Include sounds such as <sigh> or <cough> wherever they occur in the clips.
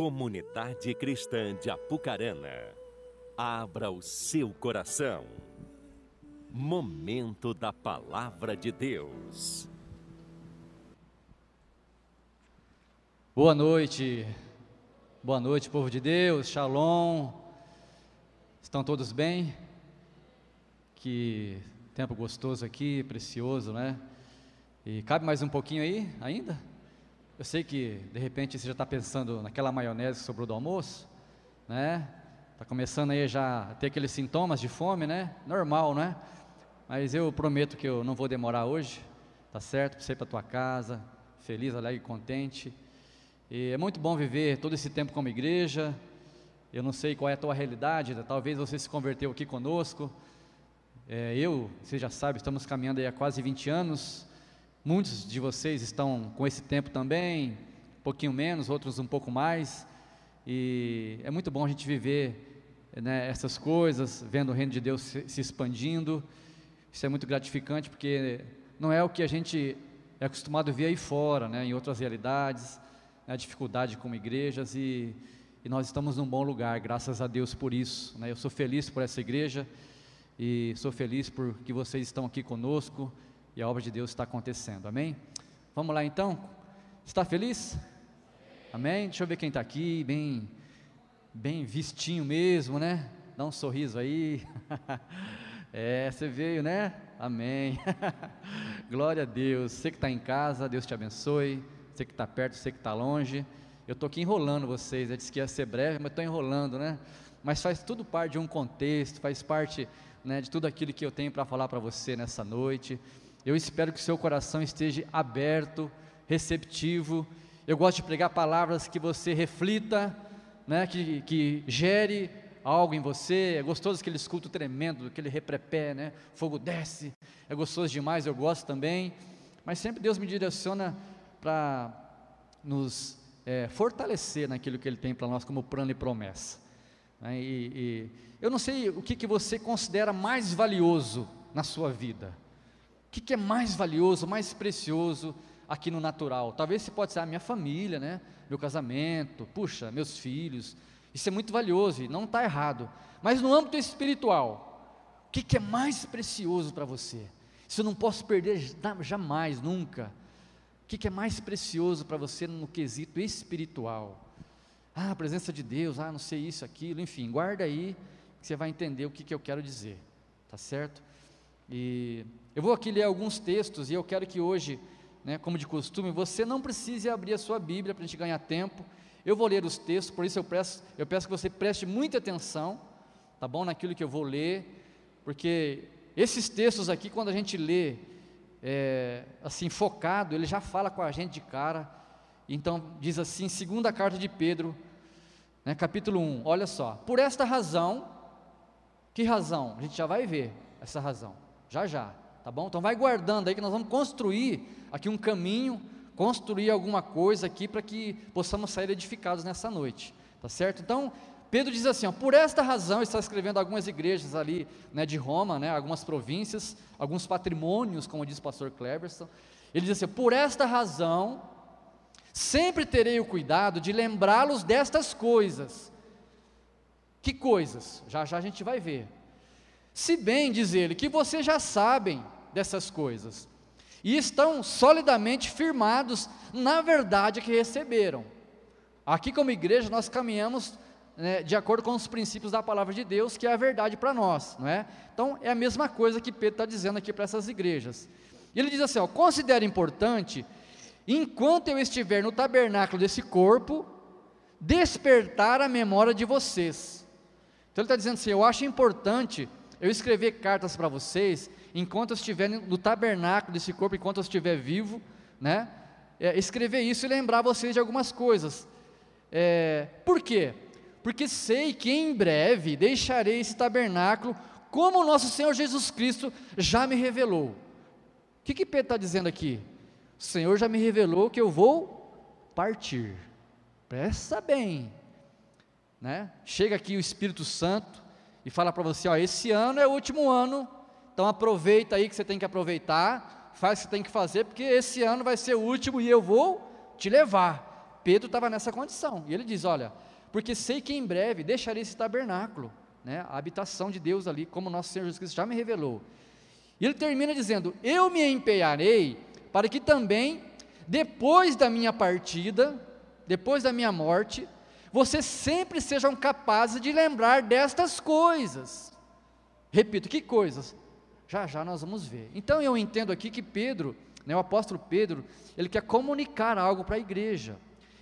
Comunidade Cristã de Apucarana, abra o seu coração. Momento da Palavra de Deus. Boa noite, boa noite, povo de Deus, Shalom. Estão todos bem? Que tempo gostoso aqui, precioso, né? E cabe mais um pouquinho aí ainda? Eu sei que de repente você já está pensando naquela maionese que sobrou do almoço, né? Está começando aí já a ter aqueles sintomas de fome, né? Normal, né? Mas eu prometo que eu não vou demorar hoje, tá certo? Para você ir para tua casa, feliz, alegre, contente. E é muito bom viver todo esse tempo como igreja. Eu não sei qual é a tua realidade, talvez você se converteu aqui conosco. É, eu, você já sabe, estamos caminhando aí há quase 20 anos. Muitos de vocês estão com esse tempo também, um pouquinho menos, outros um pouco mais. E é muito bom a gente viver né, essas coisas, vendo o reino de Deus se, se expandindo. Isso é muito gratificante porque não é o que a gente é acostumado a ver aí fora, né, em outras realidades, né, dificuldade como igrejas e, e, nós estamos num bom lugar, graças a Deus por isso. Né, eu sou feliz por essa igreja e sou feliz por que vocês estão aqui conosco e a obra de Deus está acontecendo, amém? Vamos lá então? Está feliz? Amém? Deixa eu ver quem está aqui, bem, bem vistinho mesmo, né? Dá um sorriso aí. <laughs> é, você veio, né? Amém. <laughs> Glória a Deus. Você que está em casa, Deus te abençoe. Você que está perto, você que está longe. Eu estou aqui enrolando vocês. Eu disse que ia ser breve, mas estou enrolando, né? Mas faz tudo parte de um contexto, faz parte né, de tudo aquilo que eu tenho para falar para você nessa noite. Eu espero que seu coração esteja aberto, receptivo. Eu gosto de pregar palavras que você reflita, né, que, que gere algo em você. É gostoso aquele escuto tremendo, aquele reprepé, né? Fogo desce. É gostoso demais, eu gosto também. Mas sempre Deus me direciona para nos é, fortalecer naquilo que Ele tem para nós como plano e promessa. Né? E, e, eu não sei o que, que você considera mais valioso na sua vida. O que, que é mais valioso, mais precioso aqui no natural? Talvez se pode ser a minha família, né? meu casamento, puxa, meus filhos. Isso é muito valioso e não está errado. Mas no âmbito espiritual, o que, que é mais precioso para você? Isso eu não posso perder jamais, nunca. O que, que é mais precioso para você no quesito espiritual? Ah, a presença de Deus, ah, não sei isso, aquilo, enfim, guarda aí, que você vai entender o que, que eu quero dizer, tá certo? E eu vou aqui ler alguns textos e eu quero que hoje, né, como de costume, você não precise abrir a sua Bíblia para a gente ganhar tempo. Eu vou ler os textos, por isso eu peço, eu peço que você preste muita atenção, tá bom, naquilo que eu vou ler, porque esses textos aqui, quando a gente lê, é, assim, focado, ele já fala com a gente de cara. Então, diz assim, segunda carta de Pedro, né, capítulo 1, olha só, por esta razão, que razão? A gente já vai ver essa razão, já já. Tá bom? Então vai guardando aí que nós vamos construir aqui um caminho, construir alguma coisa aqui para que possamos sair edificados nessa noite. Tá certo? Então, Pedro diz assim: ó, por esta razão, está escrevendo algumas igrejas ali né, de Roma, né, algumas províncias, alguns patrimônios, como diz o pastor Cleberson. Ele diz assim: por esta razão, sempre terei o cuidado de lembrá-los destas coisas. Que coisas? Já já a gente vai ver. Se bem, diz ele, que vocês já sabem dessas coisas e estão solidamente firmados na verdade que receberam. Aqui, como igreja, nós caminhamos né, de acordo com os princípios da palavra de Deus, que é a verdade para nós, não é? Então, é a mesma coisa que Pedro está dizendo aqui para essas igrejas. Ele diz assim: considero importante, enquanto eu estiver no tabernáculo desse corpo, despertar a memória de vocês. Então, ele está dizendo assim: eu acho importante eu escrever cartas para vocês enquanto eu estiver no tabernáculo desse corpo, enquanto eu estiver vivo, né? É, escrever isso e lembrar vocês de algumas coisas. É, por quê? Porque sei que em breve deixarei esse tabernáculo, como o nosso Senhor Jesus Cristo já me revelou. O que, que Pedro está dizendo aqui? O Senhor já me revelou que eu vou partir. Presta bem. Né? Chega aqui o Espírito Santo e fala para você: ó, esse ano é o último ano então aproveita aí que você tem que aproveitar, faz o que você tem que fazer, porque esse ano vai ser o último e eu vou te levar. Pedro estava nessa condição. E ele diz: Olha, porque sei que em breve deixarei esse tabernáculo, né, a habitação de Deus ali, como nosso Senhor Jesus Cristo já me revelou. E ele termina dizendo: Eu me empenharei para que também, depois da minha partida, depois da minha morte, vocês sempre sejam capazes de lembrar destas coisas. Repito, que coisas? Já já nós vamos ver. Então eu entendo aqui que Pedro, né, o apóstolo Pedro, ele quer comunicar algo para a igreja.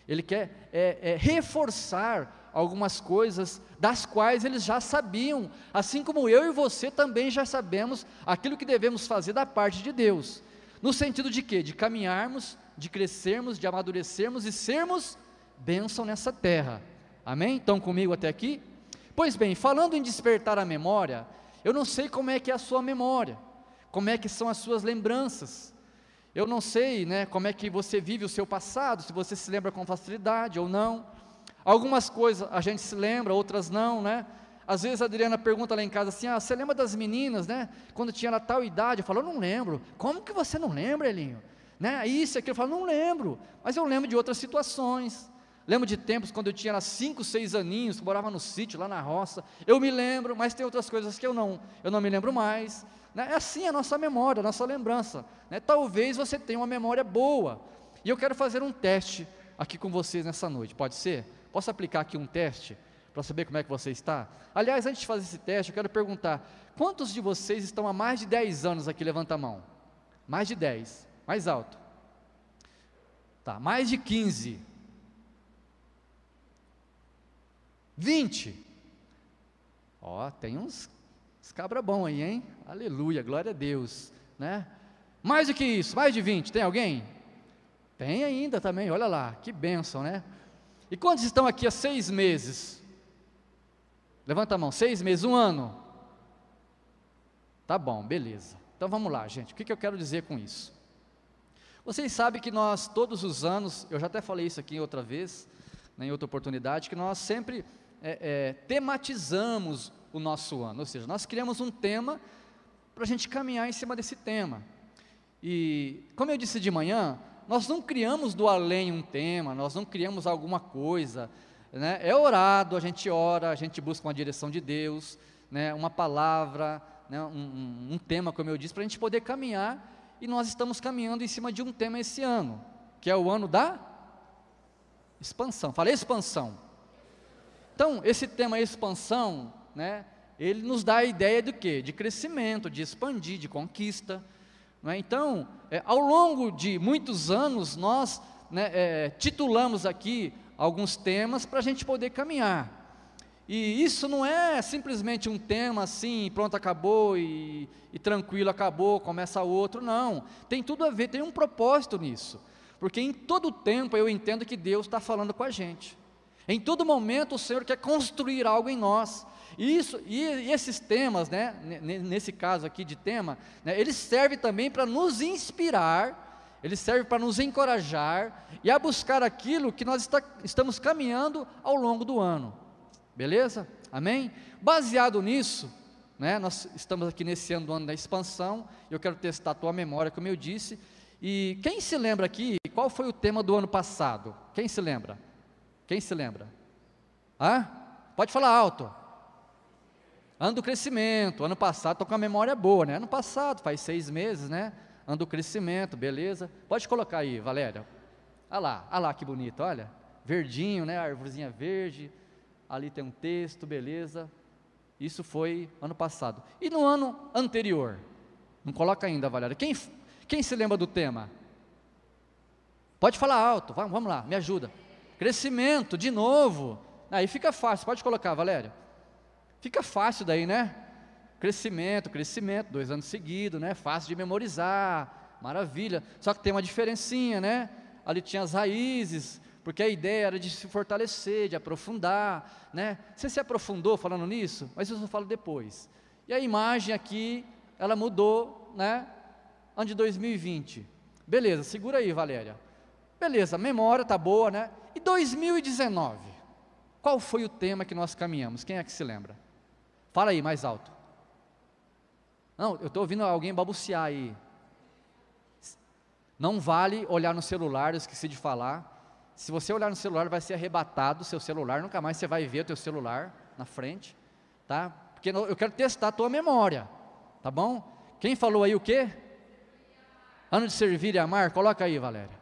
Ele quer é, é, reforçar algumas coisas das quais eles já sabiam, assim como eu e você também já sabemos aquilo que devemos fazer da parte de Deus. No sentido de quê? De caminharmos, de crescermos, de amadurecermos e sermos bênção nessa terra. Amém? Estão comigo até aqui? Pois bem, falando em despertar a memória, eu não sei como é que é a sua memória, como é que são as suas lembranças. Eu não sei, né, como é que você vive o seu passado, se você se lembra com facilidade ou não. Algumas coisas a gente se lembra, outras não, né? Às vezes a Adriana pergunta lá em casa assim: Ah, você lembra das meninas, né? Quando tinha lá tal idade? Eu falo, eu não lembro. Como que você não lembra, Elinho? Né? Isso, aquilo. Eu falo, não lembro. Mas eu lembro de outras situações. Lembro de tempos quando eu tinha lá cinco, seis aninhos, morava no sítio, lá na roça. Eu me lembro, mas tem outras coisas que eu não, eu não me lembro mais. Né? É assim a nossa memória, a nossa lembrança. Né? Talvez você tenha uma memória boa. E eu quero fazer um teste aqui com vocês nessa noite, pode ser? Posso aplicar aqui um teste para saber como é que você está? Aliás, antes de fazer esse teste, eu quero perguntar: quantos de vocês estão há mais de 10 anos aqui? Levanta a mão. Mais de 10. Mais alto. Tá, mais de 15. 20. Ó, tem uns, uns cabra bom aí, hein? Aleluia, glória a Deus, né? Mais do que isso, mais de 20, tem alguém? Tem ainda também, olha lá, que bênção, né? E quantos estão aqui há seis meses? Levanta a mão, seis meses, um ano. Tá bom, beleza. Então vamos lá, gente. O que, que eu quero dizer com isso? Vocês sabem que nós, todos os anos, eu já até falei isso aqui outra vez, né, em outra oportunidade, que nós sempre é, é, tematizamos o nosso ano, ou seja, nós criamos um tema para a gente caminhar em cima desse tema. E, como eu disse de manhã, nós não criamos do além um tema, nós não criamos alguma coisa, né? é orado, a gente ora, a gente busca uma direção de Deus, né? uma palavra, né? um, um, um tema, como eu disse, para a gente poder caminhar, e nós estamos caminhando em cima de um tema esse ano, que é o ano da expansão. Falei expansão. Então, esse tema expansão, né, ele nos dá a ideia do quê? De crescimento, de expandir, de conquista. É? Então, é, ao longo de muitos anos, nós né, é, titulamos aqui alguns temas para a gente poder caminhar. E isso não é simplesmente um tema assim, pronto, acabou e, e tranquilo, acabou, começa outro, não. Tem tudo a ver, tem um propósito nisso. Porque em todo tempo eu entendo que Deus está falando com a gente. Em todo momento o Senhor quer construir algo em nós. Isso, e, e esses temas, né, nesse caso aqui de tema, né, eles servem também para nos inspirar, eles servem para nos encorajar e a buscar aquilo que nós está, estamos caminhando ao longo do ano. Beleza? Amém? Baseado nisso, né, nós estamos aqui nesse ano do ano da expansão, eu quero testar a tua memória, como eu disse. E quem se lembra aqui, qual foi o tema do ano passado? Quem se lembra? Quem se lembra? Hã? Pode falar alto. Ano do crescimento, ano passado, estou com a memória boa, né? Ano passado, faz seis meses, né? Ano do crescimento, beleza? Pode colocar aí, Valéria. Olha lá, olha lá que bonito, olha. Verdinho, né? Árvorezinha verde. Ali tem um texto, beleza. Isso foi ano passado. E no ano anterior? Não coloca ainda, Valéria. Quem, quem se lembra do tema? Pode falar alto, vamos, vamos lá, me ajuda. Crescimento, de novo. Aí fica fácil, pode colocar, Valéria. Fica fácil daí, né? Crescimento, crescimento, dois anos seguidos, né? Fácil de memorizar, maravilha. Só que tem uma diferencinha, né? Ali tinha as raízes, porque a ideia era de se fortalecer, de aprofundar, né? Você se aprofundou falando nisso? Mas isso eu falo depois. E a imagem aqui, ela mudou, né? Ano de 2020. Beleza, segura aí, Valéria. Beleza, memória tá boa, né? E 2019? Qual foi o tema que nós caminhamos? Quem é que se lembra? Fala aí, mais alto. Não, eu estou ouvindo alguém babuciar aí. Não vale olhar no celular, eu esqueci de falar. Se você olhar no celular, vai ser arrebatado o seu celular, nunca mais você vai ver o teu celular na frente, tá? Porque eu quero testar a tua memória, tá bom? Quem falou aí o quê? Ano de servir e amar, coloca aí, Valéria.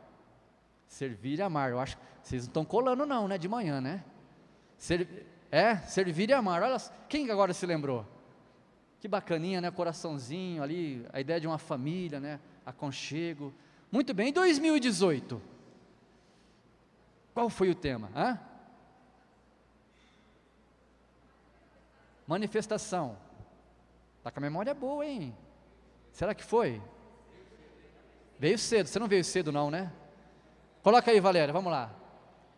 Servir e amar, eu acho vocês não estão colando não, né, de manhã, né? Ser, é, servir e amar, olha, quem agora se lembrou? Que bacaninha, né, coraçãozinho ali, a ideia de uma família, né, aconchego. Muito bem, em 2018, qual foi o tema? Hã? Manifestação. Está com a memória boa, hein? Será que foi? Veio cedo, você não veio cedo não, né? Coloca aí, Valéria, vamos lá.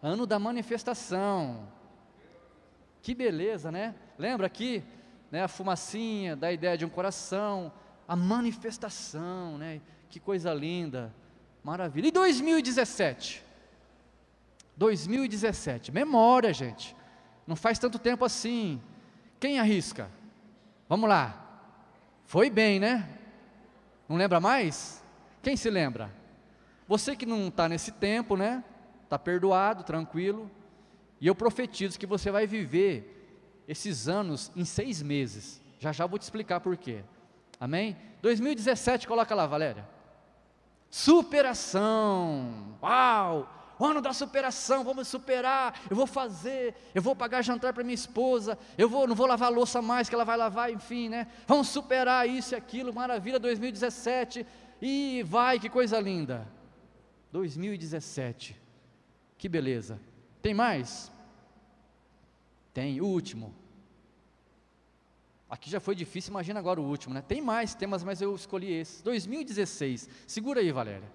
Ano da manifestação. Que beleza, né? Lembra aqui, né, a fumacinha, da ideia de um coração, a manifestação, né? Que coisa linda. Maravilha. E 2017? 2017. Memória, gente. Não faz tanto tempo assim. Quem arrisca? Vamos lá. Foi bem, né? Não lembra mais? Quem se lembra? Você que não está nesse tempo, né? Está perdoado, tranquilo. E eu profetizo que você vai viver esses anos em seis meses. Já já vou te explicar por quê. Amém? 2017, coloca lá, Valéria. Superação. Uau! ano da superação, vamos superar, eu vou fazer, eu vou pagar jantar para minha esposa, eu vou, não vou lavar louça mais, que ela vai lavar, enfim, né? Vamos superar isso e aquilo, maravilha, 2017, e vai, que coisa linda. 2017, que beleza. Tem mais? Tem, o último. Aqui já foi difícil, imagina agora o último, né? Tem mais temas, mas eu escolhi esse. 2016, segura aí, Valéria.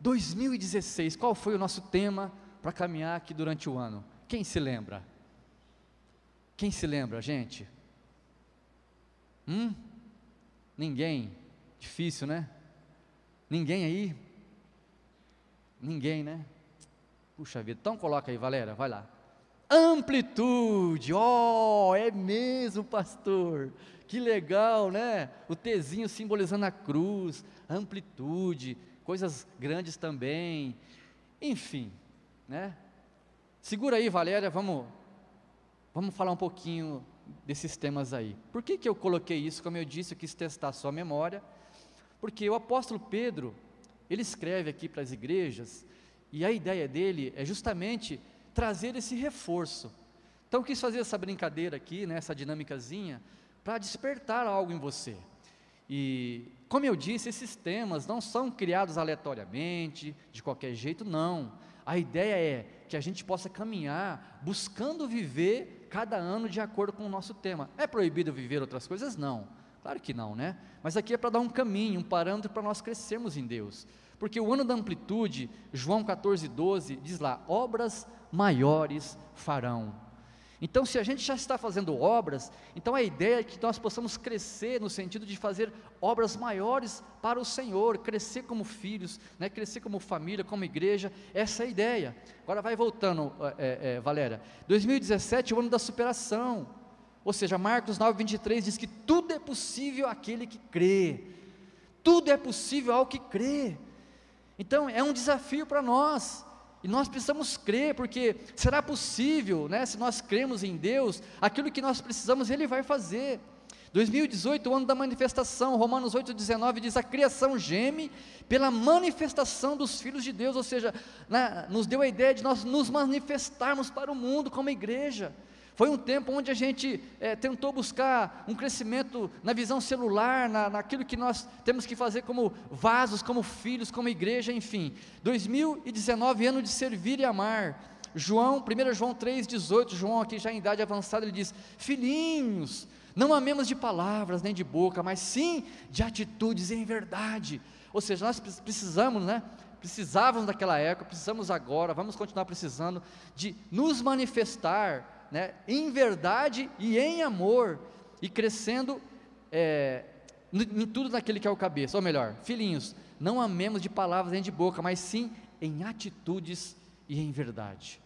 2016, qual foi o nosso tema para caminhar aqui durante o ano? Quem se lembra? Quem se lembra, gente? Hum? Ninguém? Difícil, né? Ninguém aí? Ninguém, né? Puxa vida, então coloca aí, Valéria, vai lá. Amplitude, oh, é mesmo, pastor. Que legal, né? O Tzinho simbolizando a cruz, amplitude coisas grandes também, enfim, né? Segura aí, Valéria, vamos, vamos falar um pouquinho desses temas aí. Por que, que eu coloquei isso? Como eu disse, eu quis testar a sua memória, porque o apóstolo Pedro, ele escreve aqui para as igrejas, e a ideia dele é justamente trazer esse reforço. Então eu quis fazer essa brincadeira aqui, né, essa dinâmicazinha, para despertar algo em você. E, como eu disse, esses temas não são criados aleatoriamente, de qualquer jeito, não. A ideia é que a gente possa caminhar buscando viver cada ano de acordo com o nosso tema. É proibido viver outras coisas? Não. Claro que não, né? Mas aqui é para dar um caminho, um parâmetro para nós crescermos em Deus. Porque o ano da amplitude, João 14, 12, diz lá: obras maiores farão. Então, se a gente já está fazendo obras, então a ideia é que nós possamos crescer no sentido de fazer obras maiores para o Senhor, crescer como filhos, né, crescer como família, como igreja, essa é a ideia. Agora vai voltando, é, é, Valéria. 2017 é o ano da superação, ou seja, Marcos 9, 23 diz que tudo é possível àquele que crê, tudo é possível ao que crê. Então é um desafio para nós, e nós precisamos crer, porque será possível, né, se nós cremos em Deus, aquilo que nós precisamos, Ele vai fazer. 2018, o ano da manifestação, Romanos 8,19 diz: a criação geme pela manifestação dos filhos de Deus, ou seja, né, nos deu a ideia de nós nos manifestarmos para o mundo como igreja. Foi um tempo onde a gente é, tentou buscar um crescimento na visão celular, na, naquilo que nós temos que fazer como vasos, como filhos, como igreja, enfim. 2019, ano de servir e amar. João, 1 João 3,18, João aqui já em idade avançada, ele diz: Filhinhos, não amemos de palavras nem de boca, mas sim de atitudes em verdade. Ou seja, nós precisamos, né? Precisávamos naquela época, precisamos agora, vamos continuar precisando de nos manifestar né, em verdade e em amor, e crescendo é, em tudo naquele que é o cabeça, ou melhor, filhinhos, não amemos de palavras nem de boca, mas sim em atitudes e em verdade.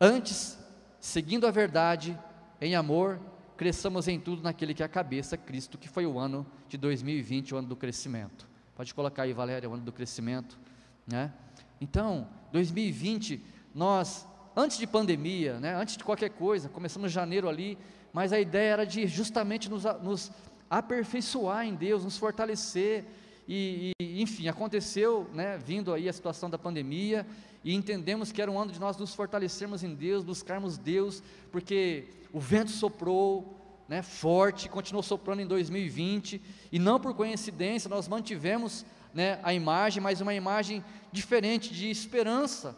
Antes, seguindo a verdade, em amor, cresçamos em tudo naquele que é a cabeça, Cristo, que foi o ano de 2020, o ano do crescimento. Pode colocar aí, Valéria, o ano do crescimento, né? Então, 2020, nós, antes de pandemia, né, antes de qualquer coisa, começamos em janeiro ali, mas a ideia era de justamente nos, nos aperfeiçoar em Deus, nos fortalecer, e, e, enfim, aconteceu, né, vindo aí a situação da pandemia, e entendemos que era um ano de nós nos fortalecermos em Deus, buscarmos Deus, porque o vento soprou, né, forte, continuou soprando em 2020, e não por coincidência, nós mantivemos né, a imagem, mas uma imagem diferente, de esperança,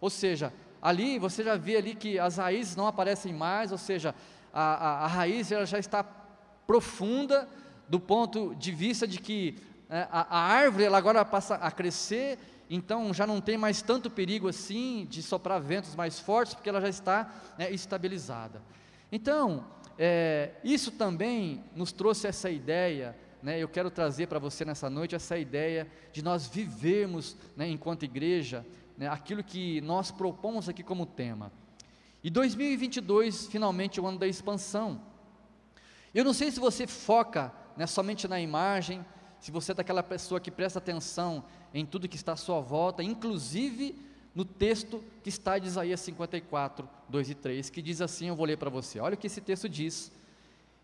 ou seja, ali você já vê ali que as raízes não aparecem mais, ou seja, a, a, a raiz ela já está profunda, do ponto de vista de que é, a, a, árvore ela agora passa a crescer, então já não tem mais tanto perigo assim de soprar ventos mais fortes, porque ela já está né, estabilizada. Então, é, isso também nos trouxe essa ideia, né, eu quero trazer para você nessa noite essa ideia de nós vivermos, né, enquanto igreja, né, aquilo que nós propomos aqui como tema. E 2022, finalmente, é o ano da expansão. Eu não sei se você foca né, somente na imagem, se você é daquela pessoa que presta atenção em tudo que está à sua volta, inclusive no texto que está de Isaías 54, 2 e 3, que diz assim: eu vou ler para você. Olha o que esse texto diz.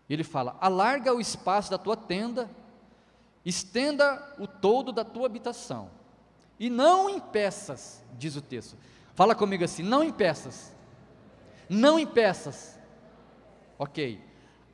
Ele fala: Alarga o espaço da tua tenda, estenda o todo da tua habitação, e não impeças, diz o texto. Fala comigo assim: não impeças, não impeças. Ok.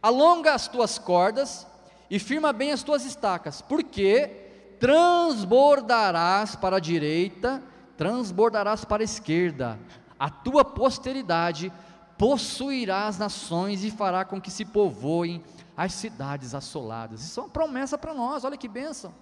Alonga as tuas cordas e firma bem as tuas estacas, porque transbordarás para a direita, transbordarás para a esquerda, a tua posteridade possuirá as nações e fará com que se povoem as cidades assoladas. Isso é uma promessa para nós, olha que bênção.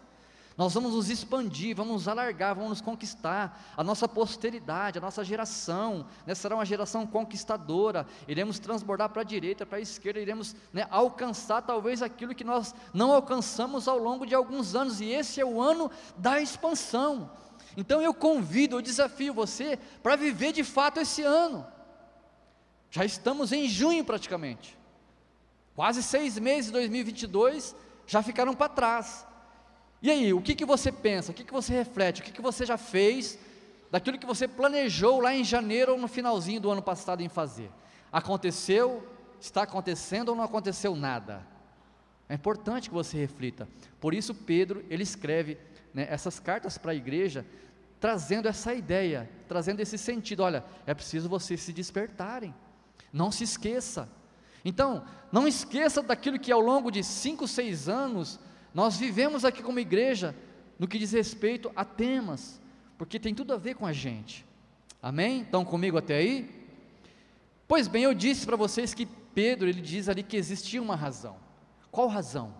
Nós vamos nos expandir, vamos nos alargar, vamos nos conquistar. A nossa posteridade, a nossa geração, né, será uma geração conquistadora. Iremos transbordar para a direita, para a esquerda, iremos né, alcançar talvez aquilo que nós não alcançamos ao longo de alguns anos. E esse é o ano da expansão. Então eu convido, eu desafio você para viver de fato esse ano. Já estamos em junho praticamente. Quase seis meses de 2022 já ficaram para trás. E aí, o que, que você pensa? O que, que você reflete? O que, que você já fez daquilo que você planejou lá em janeiro ou no finalzinho do ano passado em fazer? Aconteceu? Está acontecendo ou não aconteceu nada? É importante que você reflita. Por isso, Pedro, ele escreve né, essas cartas para a igreja, trazendo essa ideia, trazendo esse sentido. Olha, é preciso vocês se despertarem. Não se esqueça. Então, não esqueça daquilo que ao longo de cinco, seis anos nós vivemos aqui como igreja no que diz respeito a temas, porque tem tudo a ver com a gente. Amém? Estão comigo até aí? Pois bem, eu disse para vocês que Pedro, ele diz ali que existia uma razão. Qual razão?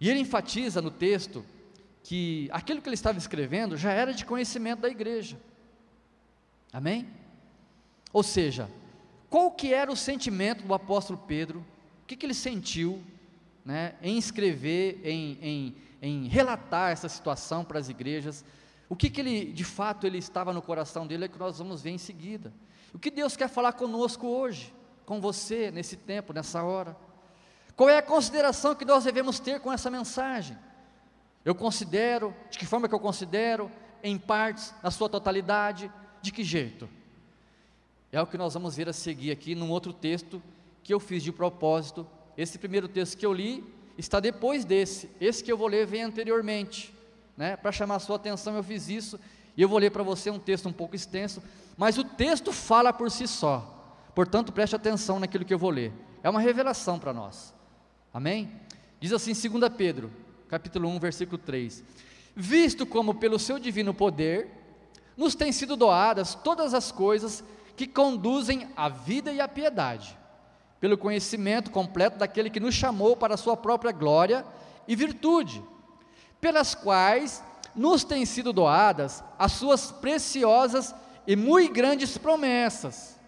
E ele enfatiza no texto que aquilo que ele estava escrevendo já era de conhecimento da igreja. Amém? Ou seja, qual que era o sentimento do apóstolo Pedro? O que, que ele sentiu né, em escrever, em, em, em relatar essa situação para as igrejas. O que, que ele, de fato, ele estava no coração dele é que nós vamos ver em seguida. O que Deus quer falar conosco hoje, com você, nesse tempo, nessa hora? Qual é a consideração que nós devemos ter com essa mensagem? Eu considero, de que forma que eu considero? Em partes, na sua totalidade, de que jeito? É o que nós vamos ver a seguir aqui num outro texto que eu fiz de propósito esse primeiro texto que eu li está depois desse. Esse que eu vou ler vem anteriormente. Né? Para chamar a sua atenção, eu fiz isso. E eu vou ler para você um texto um pouco extenso, mas o texto fala por si só. Portanto, preste atenção naquilo que eu vou ler. É uma revelação para nós. Amém? Diz assim, 2 Pedro, capítulo 1, versículo 3: Visto como pelo seu divino poder nos têm sido doadas todas as coisas que conduzem à vida e à piedade, pelo conhecimento completo daquele que nos chamou para a sua própria glória e virtude, pelas quais nos têm sido doadas as suas preciosas e muito grandes promessas,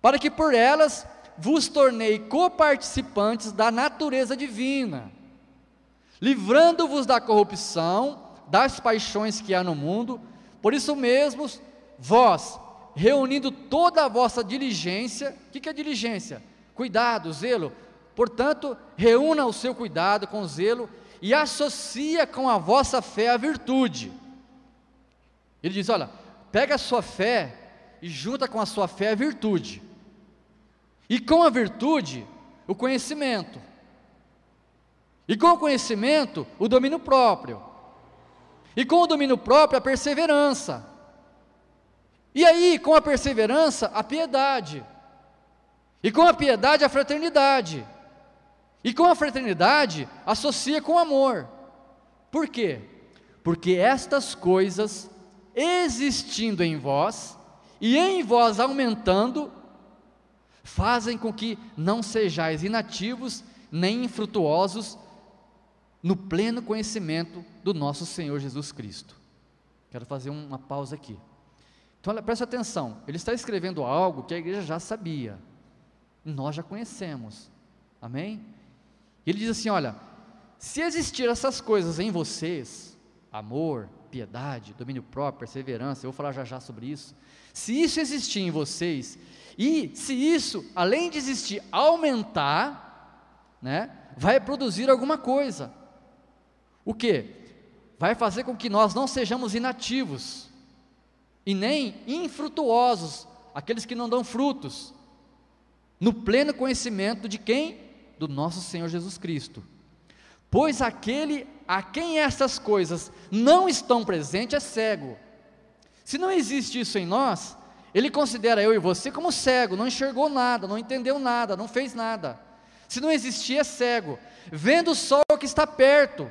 para que por elas vos tornei coparticipantes da natureza divina, livrando-vos da corrupção, das paixões que há no mundo, por isso mesmo, vós, reunindo toda a vossa diligência, o que, que é diligência? Cuidado, zelo. Portanto, reúna o seu cuidado com zelo e associa com a vossa fé a virtude. Ele diz: olha, pega a sua fé e junta com a sua fé a virtude. E com a virtude, o conhecimento. E com o conhecimento, o domínio próprio. E com o domínio próprio, a perseverança. E aí, com a perseverança, a piedade. E com a piedade, a fraternidade. E com a fraternidade, associa com amor. Por quê? Porque estas coisas, existindo em vós, e em vós aumentando, fazem com que não sejais inativos nem infrutuosos no pleno conhecimento do nosso Senhor Jesus Cristo. Quero fazer uma pausa aqui. Então, preste atenção, ele está escrevendo algo que a igreja já sabia, nós já conhecemos, amém? Ele diz assim: olha, se existir essas coisas em vocês, amor, piedade, domínio próprio, perseverança, eu vou falar já já sobre isso. Se isso existir em vocês, e se isso, além de existir, aumentar, né, vai produzir alguma coisa. O que? Vai fazer com que nós não sejamos inativos e nem infrutuosos, aqueles que não dão frutos, no pleno conhecimento de quem? Do nosso Senhor Jesus Cristo. Pois aquele a quem essas coisas não estão presentes é cego. Se não existe isso em nós, ele considera eu e você como cego, não enxergou nada, não entendeu nada, não fez nada. Se não existir, é cego, vendo o sol que está perto,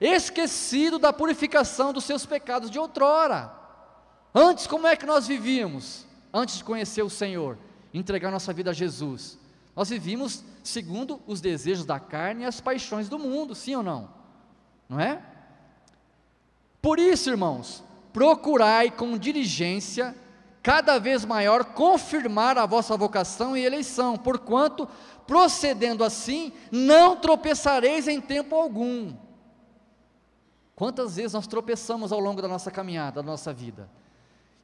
esquecido da purificação dos seus pecados de outrora. Antes, como é que nós vivíamos? Antes de conhecer o Senhor, entregar nossa vida a Jesus. Nós vivíamos segundo os desejos da carne e as paixões do mundo, sim ou não? Não é? Por isso, irmãos, procurai com diligência cada vez maior confirmar a vossa vocação e eleição, porquanto, procedendo assim, não tropeçareis em tempo algum. Quantas vezes nós tropeçamos ao longo da nossa caminhada, da nossa vida?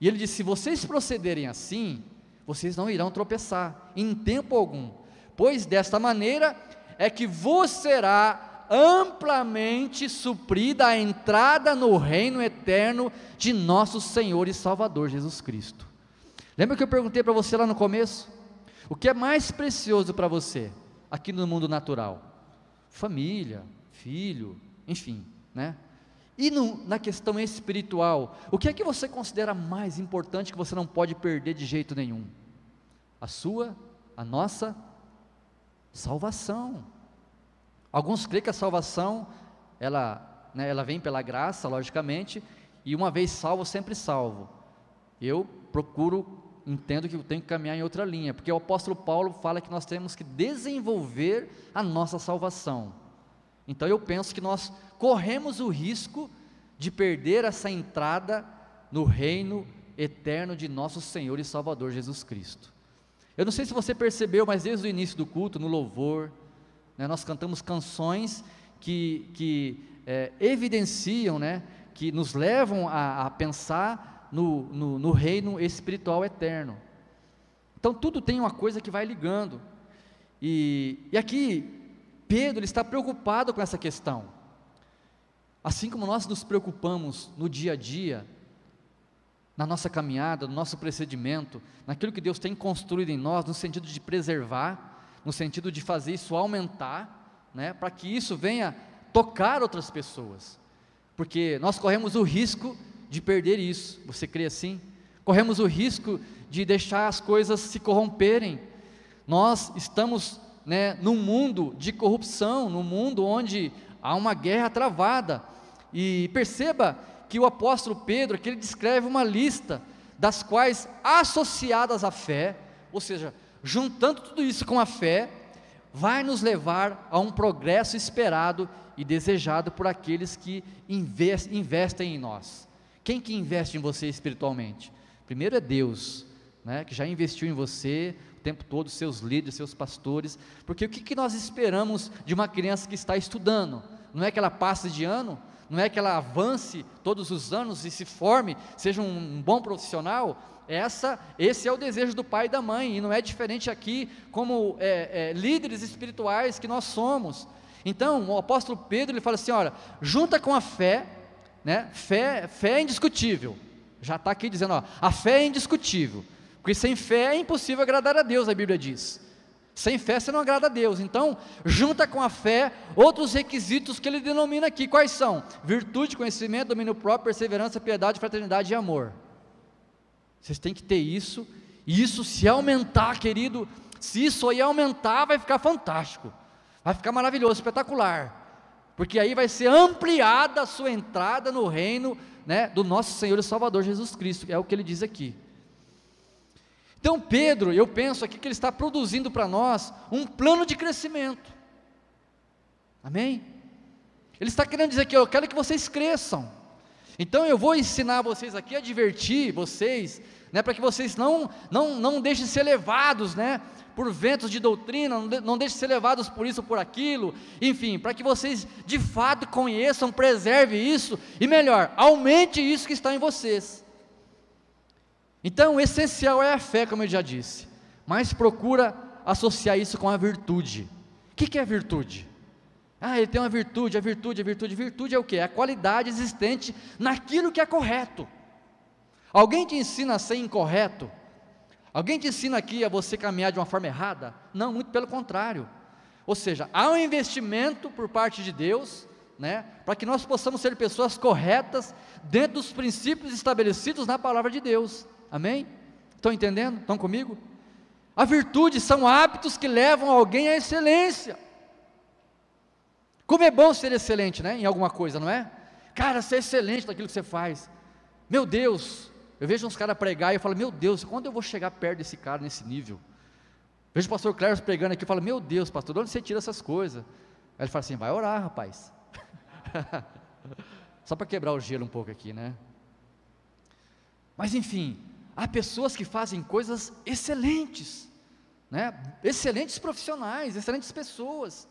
E ele disse: se vocês procederem assim, vocês não irão tropeçar em tempo algum, pois desta maneira é que vos será amplamente suprida a entrada no reino eterno de nosso Senhor e Salvador Jesus Cristo. Lembra que eu perguntei para você lá no começo? O que é mais precioso para você aqui no mundo natural? Família, filho, enfim, né? E no, na questão espiritual, o que é que você considera mais importante que você não pode perder de jeito nenhum? A sua, a nossa salvação. Alguns creem que a salvação, ela, né, ela vem pela graça, logicamente, e uma vez salvo, sempre salvo. Eu procuro entendo que eu tenho que caminhar em outra linha, porque o apóstolo Paulo fala que nós temos que desenvolver a nossa salvação. Então eu penso que nós corremos o risco de perder essa entrada no reino eterno de nosso Senhor e Salvador Jesus Cristo. Eu não sei se você percebeu, mas desde o início do culto, no louvor, né, nós cantamos canções que, que é, evidenciam, né, que nos levam a, a pensar no, no, no reino espiritual eterno. Então tudo tem uma coisa que vai ligando. E, e aqui, Pedro ele está preocupado com essa questão. Assim como nós nos preocupamos no dia a dia, na nossa caminhada, no nosso procedimento, naquilo que Deus tem construído em nós, no sentido de preservar, no sentido de fazer isso aumentar, né, para que isso venha tocar outras pessoas. Porque nós corremos o risco de perder isso. Você crê assim? Corremos o risco de deixar as coisas se corromperem. Nós estamos né, num mundo de corrupção, num mundo onde há uma guerra travada. E perceba que o apóstolo Pedro, que ele descreve uma lista das quais associadas à fé, ou seja, juntando tudo isso com a fé, vai nos levar a um progresso esperado e desejado por aqueles que investem em nós. Quem que investe em você espiritualmente? Primeiro é Deus, né, que já investiu em você o tempo todo, seus líderes, seus pastores, porque o que, que nós esperamos de uma criança que está estudando? Não é que ela passe de ano? Não é que ela avance todos os anos e se forme, seja um bom profissional? Essa, esse é o desejo do pai e da mãe, e não é diferente aqui como é, é, líderes espirituais que nós somos. Então, o apóstolo Pedro ele fala assim: olha, junta com a fé, né? Fé, fé é indiscutível. Já está aqui dizendo, ó, a fé é indiscutível, porque sem fé é impossível agradar a Deus, a Bíblia diz. Sem fé você não agrada a Deus. Então, junta com a fé outros requisitos que ele denomina aqui. Quais são? Virtude, conhecimento, domínio próprio, perseverança, piedade, fraternidade e amor. Vocês têm que ter isso. E isso se aumentar, querido, se isso aí aumentar, vai ficar fantástico. Vai ficar maravilhoso, espetacular. Porque aí vai ser ampliada a sua entrada no reino né, do nosso Senhor e Salvador Jesus Cristo, é o que ele diz aqui. Então, Pedro, eu penso aqui que ele está produzindo para nós um plano de crescimento. Amém? Ele está querendo dizer que eu quero que vocês cresçam. Então eu vou ensinar vocês aqui a divertir vocês, né, para que vocês não, não, não deixem de ser levados, né, por ventos de doutrina, não, de, não deixem de ser levados por isso por aquilo, enfim, para que vocês de fato conheçam, preservem isso e melhor, aumente isso que está em vocês. Então, o essencial é a fé, como eu já disse, mas procura associar isso com a virtude. O que, é virtude? Ah, ele tem uma virtude, a virtude, a virtude. Virtude é o que? É a qualidade existente naquilo que é correto. Alguém te ensina a ser incorreto? Alguém te ensina aqui a você caminhar de uma forma errada? Não, muito pelo contrário. Ou seja, há um investimento por parte de Deus, né, para que nós possamos ser pessoas corretas dentro dos princípios estabelecidos na palavra de Deus. Amém? Estão entendendo? Estão comigo? A virtude são hábitos que levam alguém à excelência. Como é bom ser excelente, né? Em alguma coisa, não é? Cara, ser excelente naquilo que você faz. Meu Deus, eu vejo uns caras pregar e eu falo, meu Deus, quando eu vou chegar perto desse cara nesse nível? Vejo o pastor Cléber pregando aqui e falo, meu Deus, pastor, de onde você tira essas coisas? Aí ele fala assim, vai orar, rapaz. <laughs> Só para quebrar o gelo um pouco aqui, né? Mas enfim, há pessoas que fazem coisas excelentes, né? excelentes profissionais, excelentes pessoas.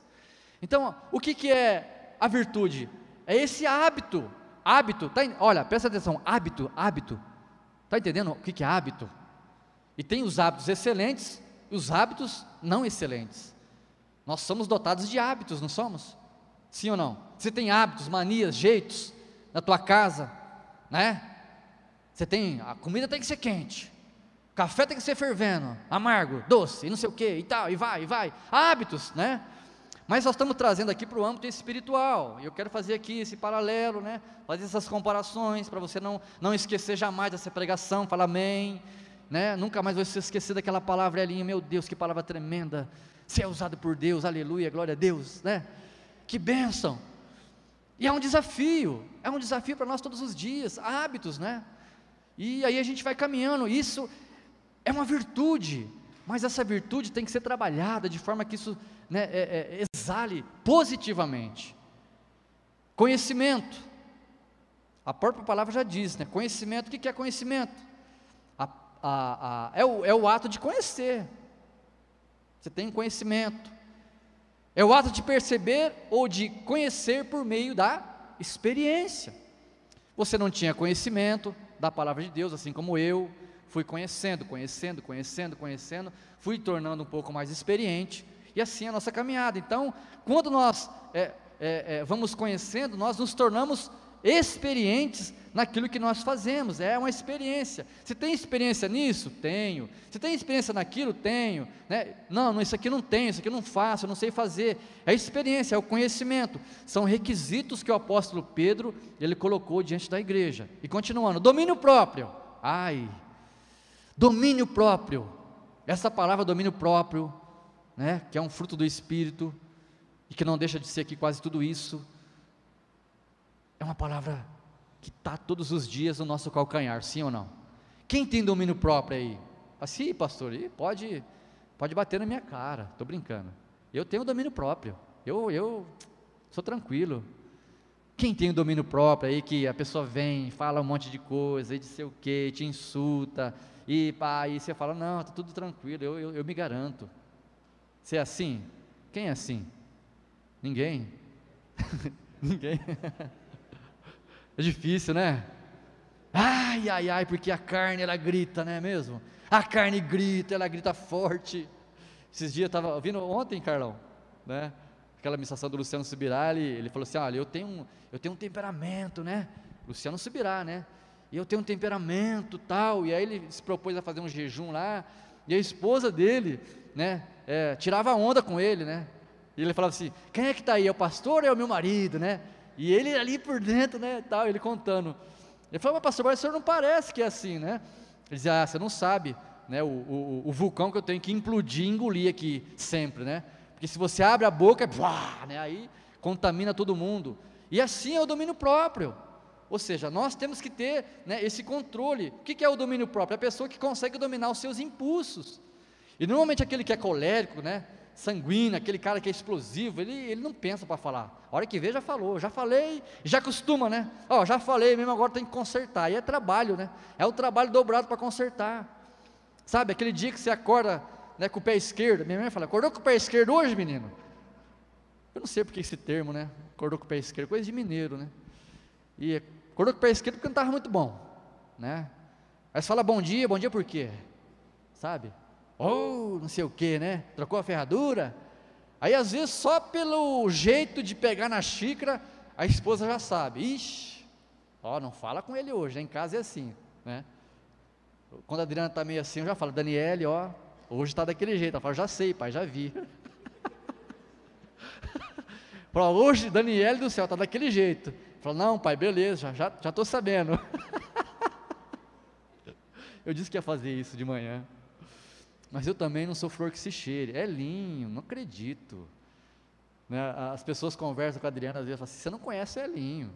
Então, o que, que é a virtude? É esse hábito. Hábito, tá, olha, presta atenção, hábito, hábito. Está entendendo o que, que é hábito? E tem os hábitos excelentes e os hábitos não excelentes. Nós somos dotados de hábitos, não somos? Sim ou não? Você tem hábitos, manias, jeitos na tua casa, né? Você tem, a comida tem que ser quente, café tem que ser fervendo, amargo, doce, e não sei o que, e tal, e vai, e vai. Hábitos, né? Mas nós estamos trazendo aqui para o âmbito espiritual. E eu quero fazer aqui esse paralelo, né? Fazer essas comparações para você não, não esquecer jamais dessa pregação. Fala amém. Né? Nunca mais você esquecer daquela palavra ali. Meu Deus, que palavra tremenda. Ser é usado por Deus, aleluia, glória a Deus, né? Que bênção. E é um desafio, é um desafio para nós todos os dias, hábitos, né? E aí a gente vai caminhando, isso é uma virtude, mas essa virtude tem que ser trabalhada de forma que isso né, é, é, exale positivamente. Conhecimento, a própria palavra já diz, né? Conhecimento, o que é conhecimento? A, a, a, é, o, é o ato de conhecer, você tem conhecimento, é o ato de perceber ou de conhecer por meio da experiência. Você não tinha conhecimento, da palavra de Deus, assim como eu fui conhecendo, conhecendo, conhecendo, conhecendo, fui tornando um pouco mais experiente, e assim a nossa caminhada. Então, quando nós é, é, é, vamos conhecendo, nós nos tornamos experientes naquilo que nós fazemos, é uma experiência. Você tem experiência nisso? Tenho. Você tem experiência naquilo? Tenho. Né? Não, não, isso aqui não tenho, isso aqui não faço, não sei fazer. É experiência, é o conhecimento. São requisitos que o apóstolo Pedro ele colocou diante da igreja. E continuando, domínio próprio. Ai, domínio próprio. Essa palavra domínio próprio, né, que é um fruto do Espírito, e que não deixa de ser aqui quase tudo isso, é uma palavra que está todos os dias no nosso calcanhar, sim ou não? Quem tem domínio próprio aí? Assim, pastor, pode, pode bater na minha cara, estou brincando. Eu tenho domínio próprio, eu, eu sou tranquilo. Quem tem o domínio próprio aí, que a pessoa vem, fala um monte de coisa, e de sei o que, te insulta, e pá, aí você fala, não, está tudo tranquilo, eu, eu, eu me garanto. Você é assim? Quem é assim? Ninguém. <laughs> Ninguém. <laughs> É difícil, né? Ai, ai, ai, porque a carne ela grita, não é mesmo? A carne grita, ela grita forte. Esses dias eu estava ouvindo ontem, Carlão, né? Aquela ministração do Luciano Subirá, ele, ele falou assim: olha, eu tenho, um, eu tenho um temperamento, né? Luciano Subirá, né? E eu tenho um temperamento tal. E aí ele se propôs a fazer um jejum lá. E a esposa dele, né, é, tirava onda com ele, né? E ele falava assim: quem é que está aí? É o pastor ou é o meu marido, né? E ele ali por dentro, né, tal, ele contando. Ele falou, mas pastor, mas o senhor não parece que é assim, né? Ele dizia, ah, você não sabe, né, o, o, o vulcão que eu tenho que implodir e engolir aqui, sempre, né? Porque se você abre a boca, blá, né, aí contamina todo mundo. E assim é o domínio próprio. Ou seja, nós temos que ter né, esse controle. O que é o domínio próprio? É a pessoa que consegue dominar os seus impulsos. E normalmente aquele que é colérico, né, sanguíneo, aquele cara que é explosivo, ele, ele não pensa para falar. A hora que vê, já falou, já falei, já costuma, né? Ó, já falei mesmo, agora tem que consertar. E é trabalho, né? É o trabalho dobrado para consertar. Sabe, aquele dia que você acorda né, com o pé esquerdo, minha mãe fala, acordou com o pé esquerdo hoje, menino? Eu não sei porque esse termo, né? Acordou com o pé esquerdo, coisa de mineiro, né? E acordou com o pé esquerdo porque não estava muito bom, né? Você fala bom dia, bom dia por quê? Sabe? Ou oh, não sei o que, né? Trocou a ferradura. Aí às vezes só pelo jeito de pegar na xícara, a esposa já sabe. Ixi, ó, não fala com ele hoje, em casa é assim, né? Quando a Adriana está meio assim, eu já falo, Daniele, ó, hoje está daquele jeito. Ela fala, já sei, pai, já vi. <laughs> Fala, hoje, Daniele do céu, está daquele jeito. Fala, não, pai, beleza, já estou já, já sabendo. <laughs> eu disse que ia fazer isso de manhã. Mas eu também não sou flor que se cheire. É Elinho, não acredito. Né? As pessoas conversam com a Adriana às vezes falam assim: você não conhece o Elinho.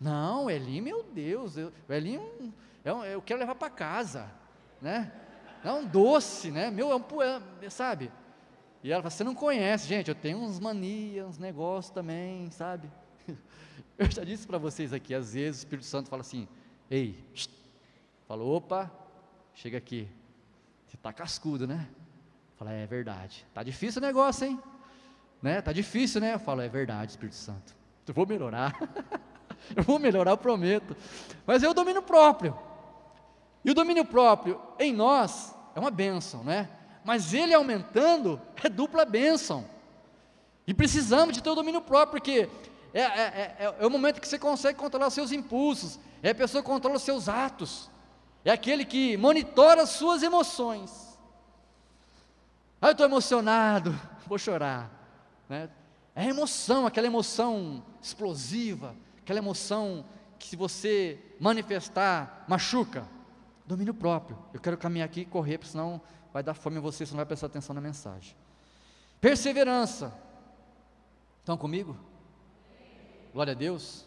Não, Elinho, meu Deus, eu, o Elinho é um, eu quero levar para casa, né? É um doce, né? Meu, é um, é, sabe? E ela fala: você não conhece, gente, eu tenho uns manias, uns negócios também, sabe? <laughs> Eu já disse para vocês aqui, às vezes o Espírito Santo fala assim: ei, falou, opa, chega aqui, você está cascudo, né? Fala, é verdade. Tá difícil o negócio, hein? Né? Tá difícil, né? Eu falo, é verdade, Espírito Santo. <laughs> Eu vou melhorar. <laughs> eu vou melhorar, eu prometo. Mas é o domínio próprio. E o domínio próprio em nós é uma bênção, né? Mas ele aumentando <laughs> é dupla bênção. E precisamos de ter o domínio próprio, porque é, é, é, é, o momento que você consegue controlar seus impulsos, é a pessoa que controla os seus atos é aquele que monitora as suas emoções. Ah, eu estou emocionado, <laughs> vou chorar. Né? É emoção, aquela emoção explosiva, aquela emoção que se você manifestar, machuca. Domínio próprio. Eu quero caminhar aqui e correr, porque senão vai dar fome em você, você não vai prestar atenção na mensagem. Perseverança. Estão comigo? Glória a Deus.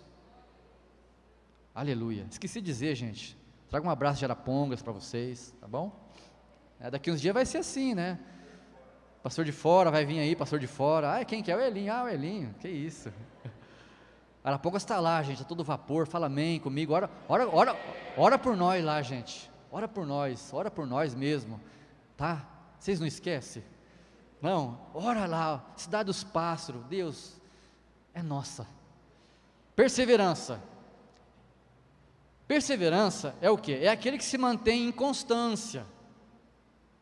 Aleluia. Esqueci de dizer, gente. Traga um abraço de Arapongas para vocês, tá bom? É, daqui uns dias vai ser assim, né? Pastor de fora vai vir aí, pastor de fora. Ah, quem que é? O Elinho. Ah, o Elinho. Que isso. <laughs> Arapongas está lá, gente, a todo vapor. Fala amém comigo. Ora, ora, ora, ora por nós lá, gente. Ora por nós. Ora por nós mesmo. Tá? Vocês não esquecem? Não, ora lá, cidade dos pássaros, Deus, é nossa. Perseverança. Perseverança é o que? É aquele que se mantém em constância.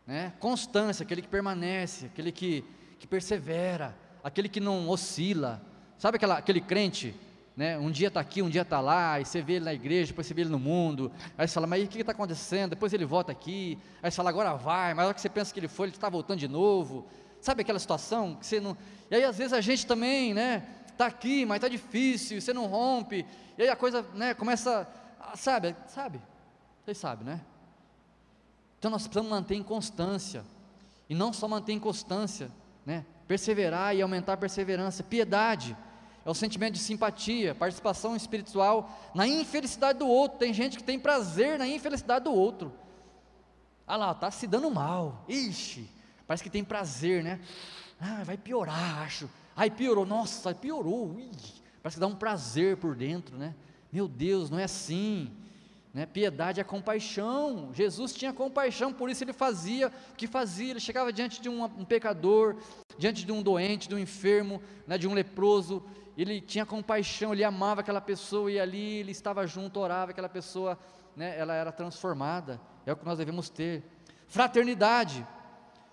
Né? Constância, aquele que permanece, aquele que, que persevera, aquele que não oscila. Sabe aquela, aquele crente? Né? Um dia está aqui, um dia está lá, e você vê ele na igreja, depois você vê ele no mundo. Aí você fala, mas o que está acontecendo? Depois ele volta aqui. Aí você fala, agora vai. Mas na hora que você pensa que ele foi, ele está voltando de novo. Sabe aquela situação que você não. E aí às vezes a gente também, né? Está aqui, mas está difícil, você não rompe. E aí a coisa né, começa sabe, sabe? Vocês sabem, né? Então nós precisamos manter em constância. E não só manter em constância, né? Perseverar e aumentar a perseverança. Piedade é o sentimento de simpatia, participação espiritual na infelicidade do outro. Tem gente que tem prazer na infelicidade do outro. Ah lá, está se dando mal. Ixi, parece que tem prazer, né? Ah, vai piorar, acho. Ai, piorou, nossa, piorou. Ui, parece que dá um prazer por dentro, né? Meu Deus, não é assim. Né? Piedade é compaixão. Jesus tinha compaixão, por isso ele fazia o que fazia. Ele chegava diante de um, um pecador, diante de um doente, de um enfermo, né, de um leproso. Ele tinha compaixão, ele amava aquela pessoa e ali ele estava junto, orava, aquela pessoa, né, ela era transformada. É o que nós devemos ter. Fraternidade,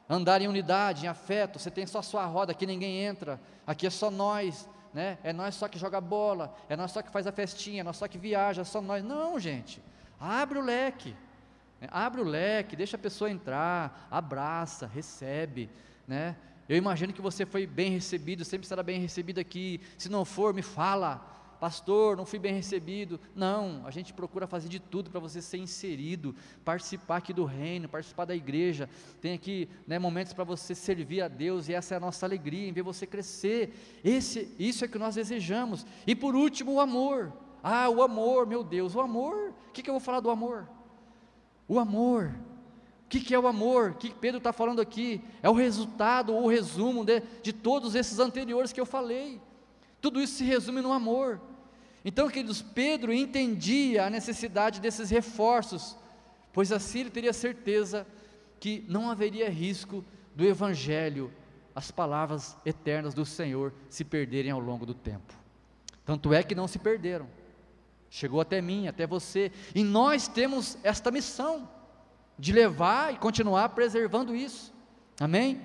andar em unidade, em afeto. Você tem só a sua roda, aqui ninguém entra, aqui é só nós né? É nós só que joga bola, é nós só que faz a festinha, é nós só que viaja, é só nós. Não, gente. abre o leque, né? abre o leque, deixa a pessoa entrar, abraça, recebe, né? Eu imagino que você foi bem recebido, sempre será bem recebido aqui. Se não for, me fala pastor, não fui bem recebido. Não, a gente procura fazer de tudo para você ser inserido, participar aqui do reino, participar da igreja. Tem aqui né, momentos para você servir a Deus e essa é a nossa alegria, em ver você crescer. Esse, isso é que nós desejamos. E por último, o amor. Ah, o amor, meu Deus, o amor. O que, que eu vou falar do amor? O amor. O que, que é o amor? O que Pedro está falando aqui? É o resultado, ou o resumo de, de todos esses anteriores que eu falei. Tudo isso se resume no amor. Então, queridos, Pedro entendia a necessidade desses reforços, pois assim ele teria certeza que não haveria risco do Evangelho, as palavras eternas do Senhor se perderem ao longo do tempo. Tanto é que não se perderam. Chegou até mim, até você, e nós temos esta missão de levar e continuar preservando isso. Amém?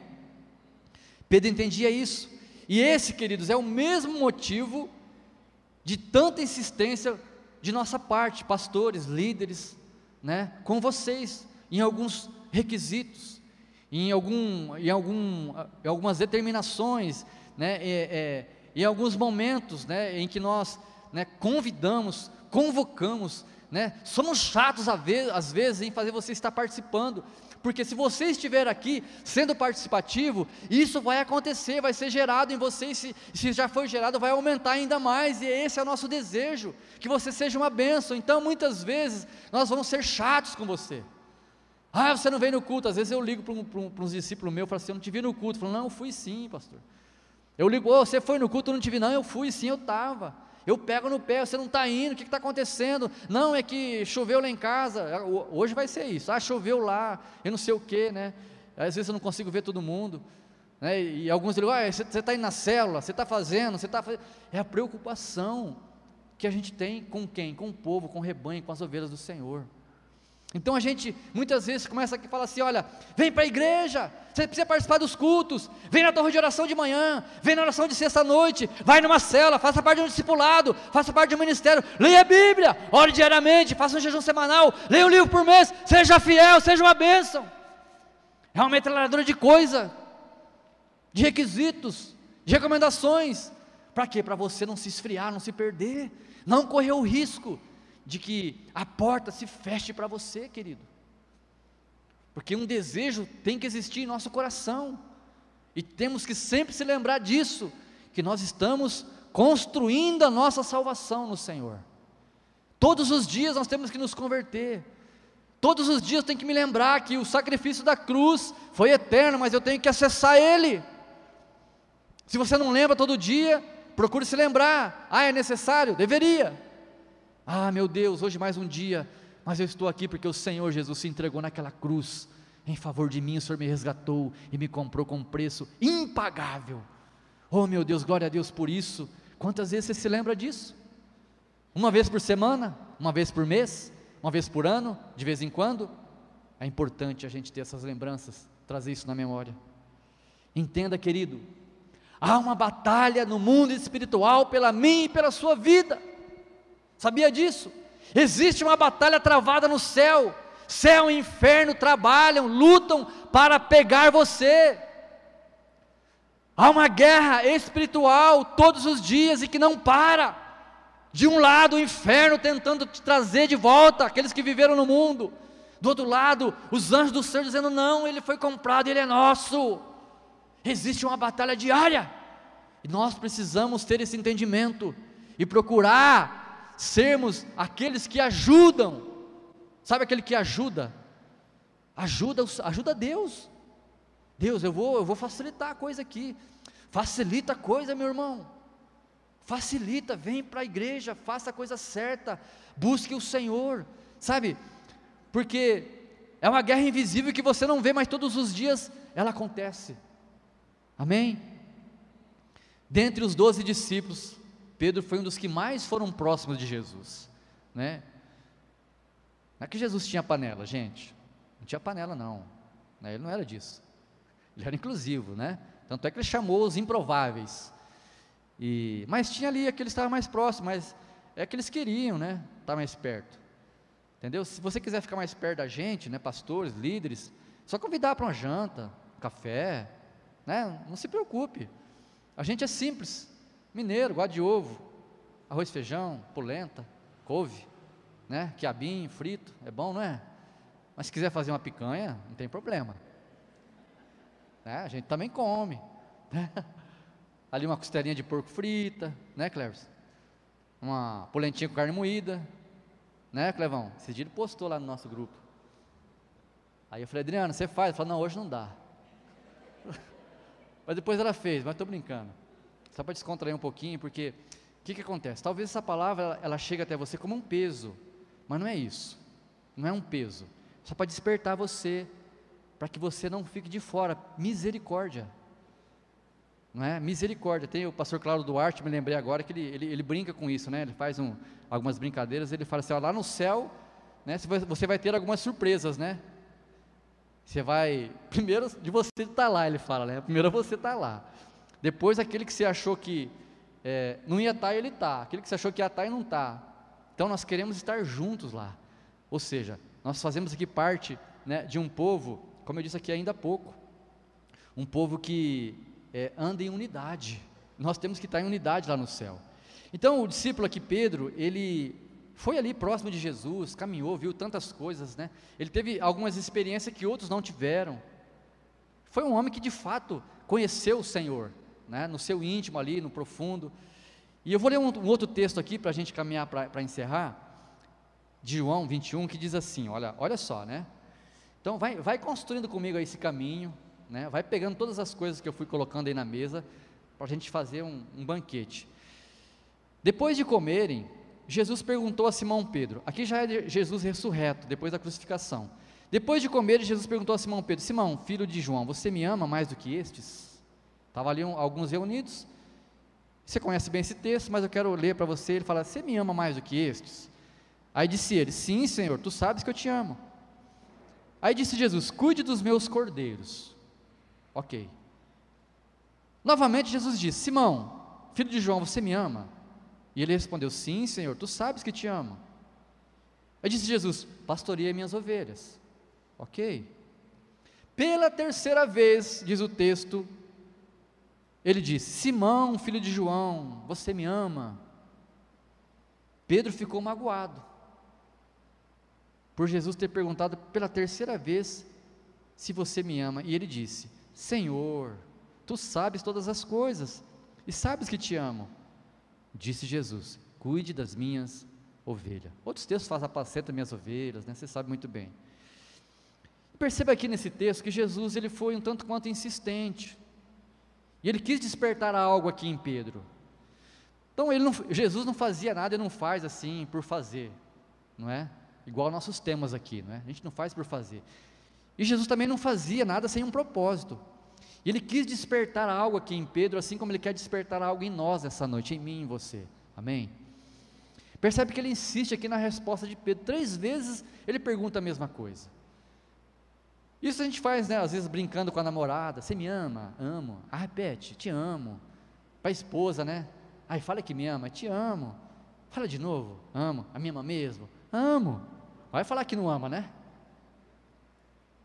Pedro entendia isso. E esse, queridos, é o mesmo motivo de tanta insistência de nossa parte, pastores, líderes, né, com vocês, em alguns requisitos, em, algum, em, algum, em algumas determinações, né, é, é, em alguns momentos né, em que nós né, convidamos, convocamos, né, somos chatos às vezes em fazer você estar participando, porque se você estiver aqui sendo participativo, isso vai acontecer, vai ser gerado em você, e se, se já foi gerado, vai aumentar ainda mais, e esse é o nosso desejo, que você seja uma bênção. Então, muitas vezes, nós vamos ser chatos com você. Ah, você não veio no culto. Às vezes eu ligo para um, um, uns discípulos meus e falo assim: Eu não te vi no culto. Falo, não, eu fui sim, pastor. Eu ligo, oh, você foi no culto, eu não te vi, não, eu fui sim, eu estava. Eu pego no pé, você não está indo, o que está acontecendo? Não, é que choveu lá em casa, é, hoje vai ser isso, ah, choveu lá, eu não sei o que, né? Às vezes eu não consigo ver todo mundo, né? E alguns dizem, ah, você está indo na célula, você está fazendo, você está fazendo. É a preocupação que a gente tem com quem? Com o povo, com o rebanho, com as ovelhas do Senhor. Então a gente muitas vezes começa aqui e fala assim: olha, vem para a igreja, você precisa participar dos cultos, vem na torre de oração de manhã, vem na oração de sexta-noite, vai numa cela, faça parte de um discipulado, faça parte de um ministério, leia a Bíblia, ore diariamente, faça um jejum semanal, leia um livro por mês, seja fiel, seja uma bênção. É uma metralhadora de coisa, de requisitos, de recomendações. Para quê? Para você não se esfriar, não se perder, não correr o risco de que a porta se feche para você, querido. Porque um desejo tem que existir em nosso coração, e temos que sempre se lembrar disso, que nós estamos construindo a nossa salvação no Senhor. Todos os dias nós temos que nos converter. Todos os dias eu tenho que me lembrar que o sacrifício da cruz foi eterno, mas eu tenho que acessar ele. Se você não lembra todo dia, procure se lembrar. Ah, é necessário? Deveria. Ah, meu Deus, hoje mais um dia, mas eu estou aqui porque o Senhor Jesus se entregou naquela cruz em favor de mim, o Senhor me resgatou e me comprou com um preço impagável. Oh, meu Deus, glória a Deus por isso. Quantas vezes você se lembra disso? Uma vez por semana? Uma vez por mês? Uma vez por ano? De vez em quando? É importante a gente ter essas lembranças, trazer isso na memória. Entenda, querido, há uma batalha no mundo espiritual pela mim e pela sua vida. Sabia disso? Existe uma batalha travada no céu. Céu e inferno trabalham, lutam para pegar você. Há uma guerra espiritual todos os dias e que não para. De um lado, o inferno tentando te trazer de volta aqueles que viveram no mundo. Do outro lado, os anjos do céu dizendo: não, ele foi comprado, ele é nosso. Existe uma batalha diária. E nós precisamos ter esse entendimento e procurar sermos aqueles que ajudam. Sabe aquele que ajuda? Ajuda, ajuda Deus. Deus, eu vou, eu vou facilitar a coisa aqui. Facilita a coisa, meu irmão. Facilita, vem para a igreja, faça a coisa certa, busque o Senhor, sabe? Porque é uma guerra invisível que você não vê, mas todos os dias ela acontece. Amém? Dentre os doze discípulos, Pedro foi um dos que mais foram próximos de Jesus, né? Não é que Jesus tinha panela, gente. Não tinha panela, não. Né? Ele não era disso. Ele era inclusivo, né? Tanto é que ele chamou os improváveis. E, mas tinha ali aqueles que estavam mais próximos, mas é que eles queriam, né? Estar mais perto. Entendeu? Se você quiser ficar mais perto da gente, né, pastores, líderes, só convidar para uma janta, um café, né? Não se preocupe. A gente é simples, mineiro, gosta de ovo, arroz, feijão, polenta, couve, né? Quiabinho, frito, é bom, não é? Mas se quiser fazer uma picanha, não tem problema. Né? A gente também come. Né? <laughs> Ali uma costelinha de porco frita, né, Cleves? Uma polentinha com carne moída, né, Clevão? Esse dia ele postou lá no nosso grupo. Aí eu falei, Adriano, você faz? Ele falou, não, hoje não dá. <laughs> mas depois ela fez, mas estou brincando. Só para descontrair um pouquinho, porque o que, que acontece? Talvez essa palavra ela, ela chegue até você como um peso, mas não é isso. Não é um peso. Só para despertar você, para que você não fique de fora. Misericórdia. Não é? Misericórdia. Tem o pastor Claudio Duarte, me lembrei agora, que ele, ele, ele brinca com isso, né? Ele faz um, algumas brincadeiras, ele fala assim, ó, lá no céu, né, você vai ter algumas surpresas, né? Você vai, <laughs> primeiro de você estar tá lá, ele fala, né? Primeiro você estar tá lá. Depois aquele que você achou que é, não ia estar, tá, ele está. Aquele que você achou que ia estar e não está. Então nós queremos estar juntos lá. Ou seja, nós fazemos aqui parte né, de um povo, como eu disse aqui ainda há pouco, um povo que é, anda em unidade. Nós temos que estar em unidade lá no céu. Então o discípulo aqui, Pedro, ele foi ali próximo de Jesus, caminhou, viu tantas coisas, né? Ele teve algumas experiências que outros não tiveram. Foi um homem que de fato conheceu o Senhor, né? No seu íntimo ali, no profundo. E eu vou ler um, um outro texto aqui para a gente caminhar para encerrar de João 21, que diz assim: olha, olha só, né? Então vai, vai construindo comigo esse caminho, né? Vai pegando todas as coisas que eu fui colocando aí na mesa para a gente fazer um, um banquete. Depois de comerem, Jesus perguntou a Simão Pedro. Aqui já é Jesus ressurreto, depois da crucificação. Depois de comer, Jesus perguntou a Simão Pedro: Simão, filho de João, você me ama mais do que estes? Estavam ali um, alguns reunidos. Você conhece bem esse texto, mas eu quero ler para você. Ele fala: Você me ama mais do que estes? Aí disse ele: Sim, Senhor, tu sabes que eu te amo. Aí disse Jesus: Cuide dos meus cordeiros. Ok. Novamente Jesus disse: Simão, filho de João, você me ama? E ele respondeu: Sim, Senhor, tu sabes que te amo. Aí disse Jesus: Pastoreia minhas ovelhas. Ok. Pela terceira vez, diz o texto, ele disse: Simão, filho de João, você me ama? Pedro ficou magoado por Jesus ter perguntado pela terceira vez se você me ama. E ele disse: Senhor, tu sabes todas as coisas e sabes que te amo. Disse Jesus: Cuide das minhas ovelhas. Outros textos fazem apaceta minhas ovelhas, né? Você sabe muito bem. Perceba aqui nesse texto que Jesus ele foi um tanto quanto insistente. E ele quis despertar algo aqui em Pedro. Então não, Jesus não fazia nada e não faz assim por fazer, não é? igual nossos temas aqui, não é? A gente não faz por fazer. E Jesus também não fazia nada sem um propósito. E ele quis despertar algo aqui em Pedro, assim como ele quer despertar algo em nós essa noite, em mim e em você. Amém? Percebe que ele insiste aqui na resposta de Pedro. Três vezes ele pergunta a mesma coisa. Isso a gente faz, né, às vezes brincando com a namorada. Você me ama? Amo. Ah, repete, te amo. Para a esposa, né? Ai, fala que me ama. Te amo. Fala de novo. Amo. A me ama mesmo? Amo. Vai falar que não ama, né?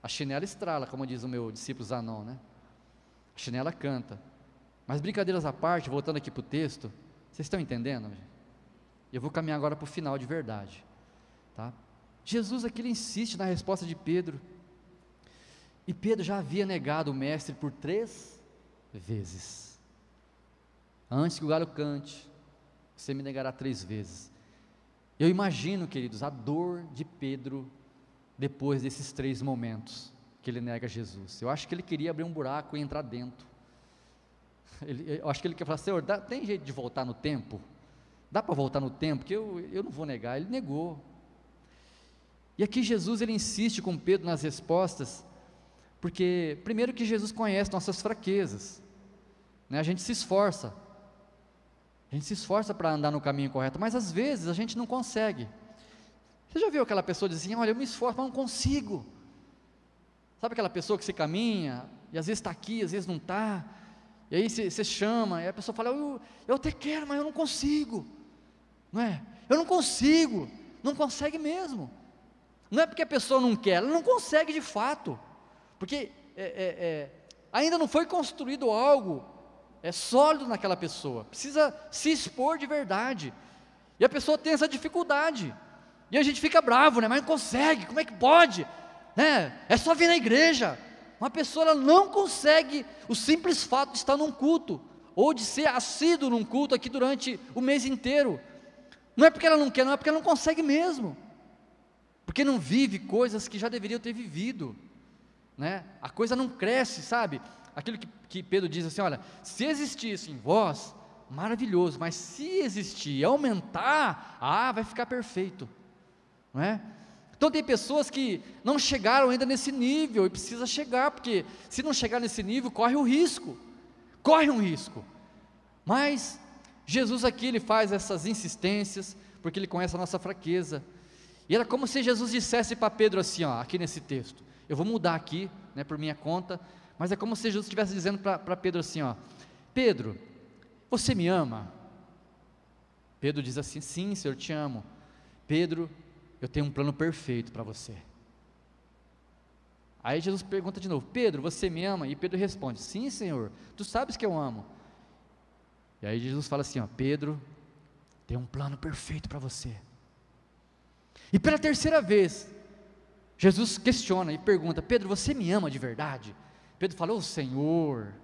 A chinela estrala, como diz o meu discípulo Zanon, né? A chinela canta. Mas brincadeiras à parte, voltando aqui para o texto, vocês estão entendendo? Eu vou caminhar agora para o final de verdade. Tá? Jesus aqui ele insiste na resposta de Pedro. E Pedro já havia negado o mestre por três vezes. Antes que o galo cante, você me negará três vezes. Eu imagino, queridos, a dor de Pedro depois desses três momentos que ele nega Jesus. Eu acho que ele queria abrir um buraco e entrar dentro. Ele, eu acho que ele quer falar, Senhor, dá, tem jeito de voltar no tempo? Dá para voltar no tempo? Que eu, eu não vou negar. Ele negou. E aqui Jesus ele insiste com Pedro nas respostas, porque primeiro que Jesus conhece nossas fraquezas, né? a gente se esforça, a gente se esforça para andar no caminho correto, mas às vezes a gente não consegue. Você já viu aquela pessoa dizer assim: Olha, eu me esforço, mas não consigo. Sabe aquela pessoa que você caminha, e às vezes está aqui, às vezes não está, e aí você, chama, e a pessoa fala: eu, eu até quero, mas eu não consigo. Não é? Eu não consigo, não consegue mesmo. Não é porque a pessoa não quer, ela não consegue de fato, porque é, é, é, ainda não foi construído algo é sólido naquela pessoa, precisa se expor de verdade. E a pessoa tem essa dificuldade. E a gente fica bravo, né? Mas não consegue, como é que pode? Né? É só vir na igreja. Uma pessoa não consegue o simples fato de estar num culto, ou de ser assíduo num culto aqui durante o mês inteiro. Não é porque ela não quer, não é porque ela não consegue mesmo. Porque não vive coisas que já deveriam ter vivido. Né? A coisa não cresce, sabe? Aquilo que, que Pedro diz assim: olha, se existisse em vós, maravilhoso, mas se existir aumentar, ah, vai ficar perfeito. Não é? Então tem pessoas que não chegaram ainda nesse nível e precisa chegar, porque se não chegar nesse nível, corre o risco. Corre um risco. Mas Jesus aqui ele faz essas insistências, porque ele conhece a nossa fraqueza. E era como se Jesus dissesse para Pedro assim, ó, aqui nesse texto. Eu vou mudar aqui, né, por minha conta, mas é como se Jesus estivesse dizendo para Pedro assim, ó, Pedro, você me ama? Pedro diz assim, sim, Senhor, te amo. Pedro, eu tenho um plano perfeito para você. Aí Jesus pergunta de novo: Pedro, você me ama? E Pedro responde: Sim, Senhor, tu sabes que eu amo. E aí Jesus fala assim: ó, Pedro, tem um plano perfeito para você. E pela terceira vez, Jesus questiona e pergunta: Pedro, você me ama de verdade? Pedro fala: Ô oh, Senhor,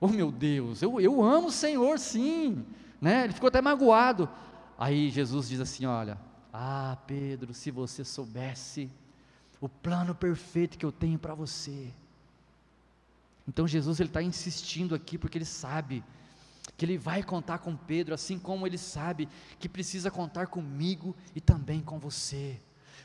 oh meu Deus, eu, eu amo o Senhor, sim. Né? Ele ficou até magoado. Aí Jesus diz assim: Olha, ah, Pedro, se você soubesse o plano perfeito que eu tenho para você. Então Jesus ele está insistindo aqui porque ele sabe que ele vai contar com Pedro, assim como ele sabe que precisa contar comigo e também com você.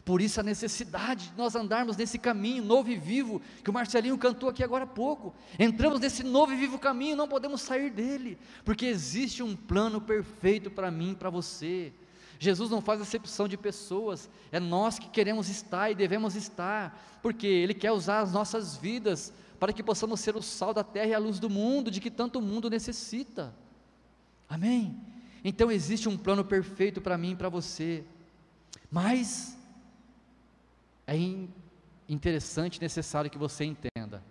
Por isso a necessidade de nós andarmos nesse caminho novo e vivo, que o Marcelinho cantou aqui agora há pouco. Entramos nesse novo e vivo caminho, não podemos sair dele, porque existe um plano perfeito para mim e para você. Jesus não faz acepção de pessoas, é nós que queremos estar e devemos estar, porque Ele quer usar as nossas vidas para que possamos ser o sal da terra e a luz do mundo, de que tanto mundo necessita. Amém? Então existe um plano perfeito para mim e para você, mas é interessante e necessário que você entenda.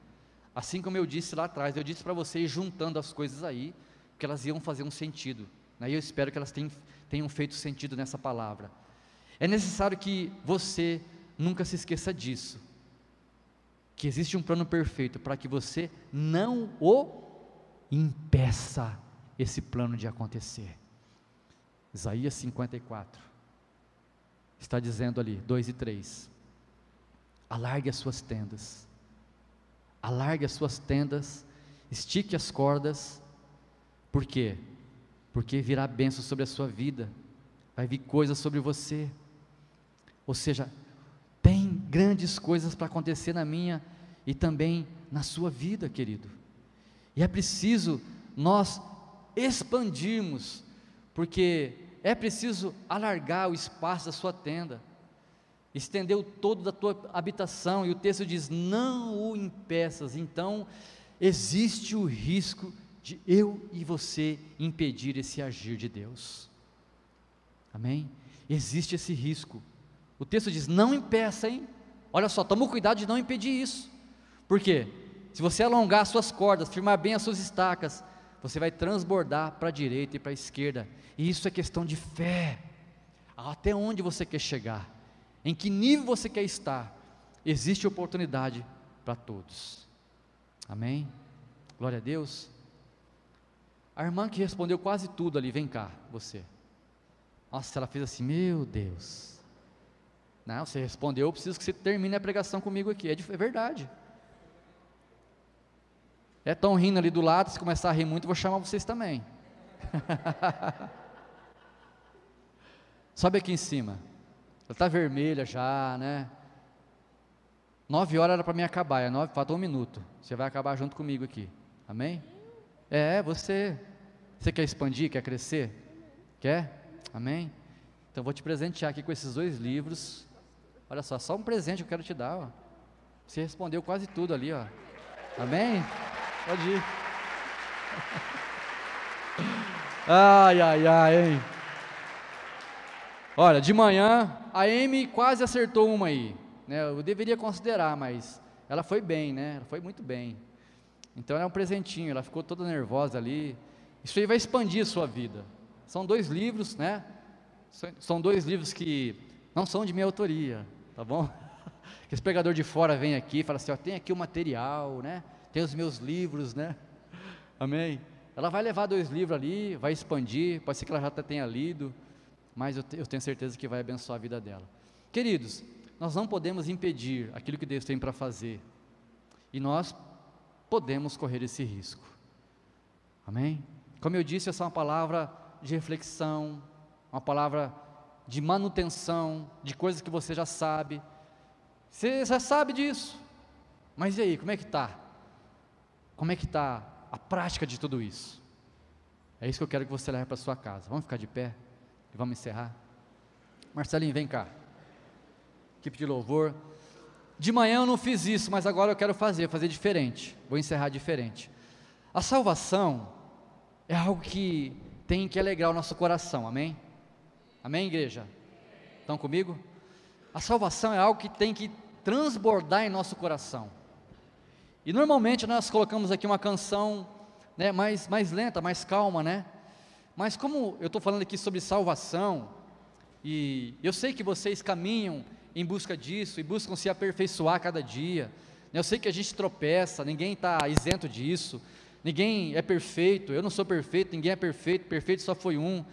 Assim como eu disse lá atrás, eu disse para você ir juntando as coisas aí, que elas iam fazer um sentido. Né? E eu espero que elas tenham tenham feito sentido nessa palavra. É necessário que você nunca se esqueça disso. Que existe um plano perfeito para que você não o impeça esse plano de acontecer. Isaías 54 está dizendo ali, 2 e 3: alargue as suas tendas, alargue as suas tendas, estique as cordas, por quê? porque virá bênção sobre a sua vida, vai vir coisas sobre você. Ou seja, tem grandes coisas para acontecer na minha e também na sua vida, querido. E é preciso nós expandirmos, porque é preciso alargar o espaço da sua tenda, estender o todo da tua habitação, e o texto diz: não o impeças. Então, existe o risco de eu e você impedir esse agir de Deus. Amém? Existe esse risco. O texto diz: não impeça, hein? Olha só, toma cuidado de não impedir isso. Por quê? Se você alongar as suas cordas, firmar bem as suas estacas, você vai transbordar para a direita e para a esquerda. E isso é questão de fé. Até onde você quer chegar? Em que nível você quer estar? Existe oportunidade para todos. Amém? Glória a Deus. A irmã que respondeu quase tudo ali, vem cá, você. Nossa, ela fez assim, meu Deus. Não, você respondeu, eu preciso que você termine a pregação comigo aqui. É, de, é verdade. É tão rindo ali do lado, se começar a rir muito, eu vou chamar vocês também. <laughs> Sobe aqui em cima. Ela está vermelha já, né? Nove horas era para mim acabar, é nove, falta um minuto. Você vai acabar junto comigo aqui. Amém? É, você. Você quer expandir, quer crescer? Quer? Amém? Então vou te presentear aqui com esses dois livros. Olha só, só um presente eu quero te dar. Ó. Você respondeu quase tudo ali, ó. Amém? Pode ir. <laughs> Ai, ai, ai, hein? Olha, de manhã, a Amy quase acertou uma aí. Né? Eu deveria considerar, mas ela foi bem, né? Ela foi muito bem. Então é um presentinho, ela ficou toda nervosa ali. Isso aí vai expandir a sua vida. São dois livros, né? São dois livros que não são de minha autoria, tá bom? <laughs> Que esse pregador de fora vem aqui e fala assim: ó, tem aqui o material, né? Tem os meus livros, né? <laughs> Amém? Ela vai levar dois livros ali, vai expandir, pode ser que ela já tenha lido, mas eu, eu tenho certeza que vai abençoar a vida dela. Queridos, nós não podemos impedir aquilo que Deus tem para fazer, e nós podemos correr esse risco. Amém? Como eu disse, essa é uma palavra de reflexão, uma palavra de manutenção de coisas que você já sabe. Você já sabe disso, mas e aí, como é que está? Como é que está a prática de tudo isso? É isso que eu quero que você leve para sua casa. Vamos ficar de pé e vamos encerrar. Marcelinho, vem cá. Equipe de louvor. De manhã eu não fiz isso, mas agora eu quero fazer, fazer diferente. Vou encerrar diferente. A salvação é algo que tem que alegrar o nosso coração, amém? Amém, igreja? Estão comigo? A salvação é algo que tem que transbordar em nosso coração. E normalmente nós colocamos aqui uma canção né, mais, mais lenta, mais calma, né? Mas como eu estou falando aqui sobre salvação, e eu sei que vocês caminham em busca disso e buscam se aperfeiçoar cada dia. Eu sei que a gente tropeça, ninguém está isento disso, ninguém é perfeito, eu não sou perfeito, ninguém é perfeito, perfeito só foi um.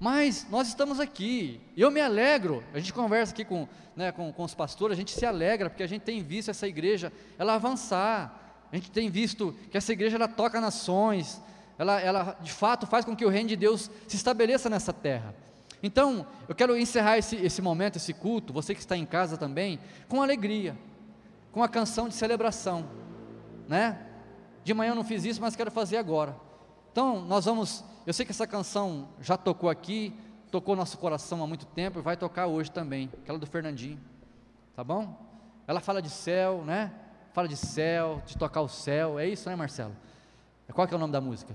Mas nós estamos aqui, eu me alegro, a gente conversa aqui com, né, com, com os pastores, a gente se alegra, porque a gente tem visto essa igreja, ela avançar, a gente tem visto que essa igreja, ela toca nações, ela, ela de fato faz com que o reino de Deus se estabeleça nessa terra. Então, eu quero encerrar esse, esse momento, esse culto, você que está em casa também, com alegria, com a canção de celebração, né? De manhã eu não fiz isso, mas quero fazer agora. Então, nós vamos, eu sei que essa canção já tocou aqui, tocou nosso coração há muito tempo e vai tocar hoje também, aquela do Fernandinho, tá bom? Ela fala de céu, né? Fala de céu, de tocar o céu, é isso, né, Marcelo? Qual que é o nome da música?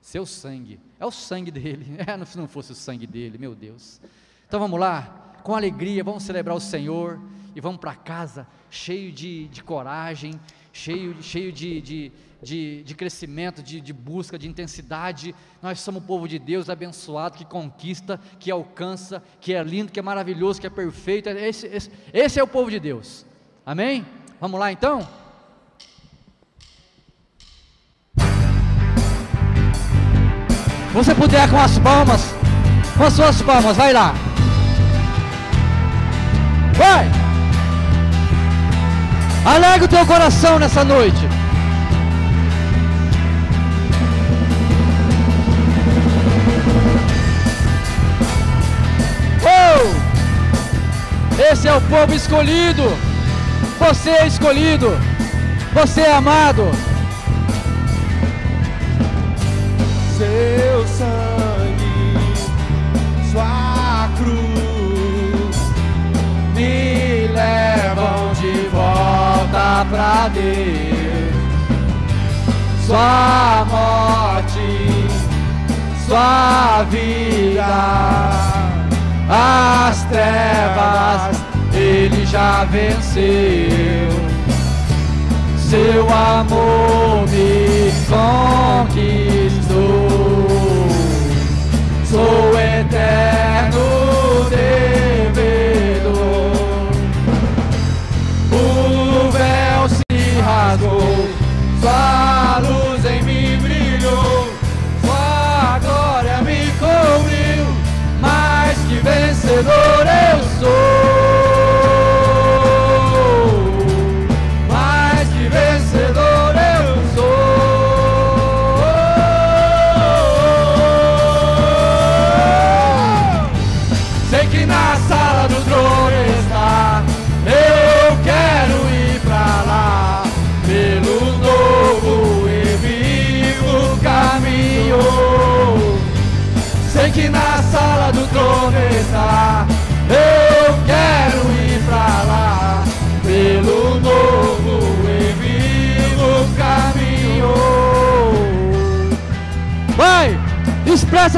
Seu sangue. É o sangue dele. <laughs> É, se não fosse o sangue dele, meu Deus. Então vamos lá, com alegria, vamos celebrar o Senhor e vamos para casa cheio de, de coragem, cheio, cheio de, de, de, de crescimento, de, de busca, de intensidade. Nós somos o povo de Deus abençoado, que conquista, que alcança, que é lindo, que é maravilhoso, que é perfeito. Esse, esse, esse é o povo de Deus. Amém? Vamos lá então? Você puder com as palmas, com as suas palmas, vai lá. Vai! Alega o teu coração nessa noite. Oh! Esse é o povo escolhido. Você é escolhido. Você é amado. Seu sangue, sua cruz me levam de volta pra Deus. Sua morte, sua vida, as trevas ele já venceu seu amor me conquistou. Sou eterno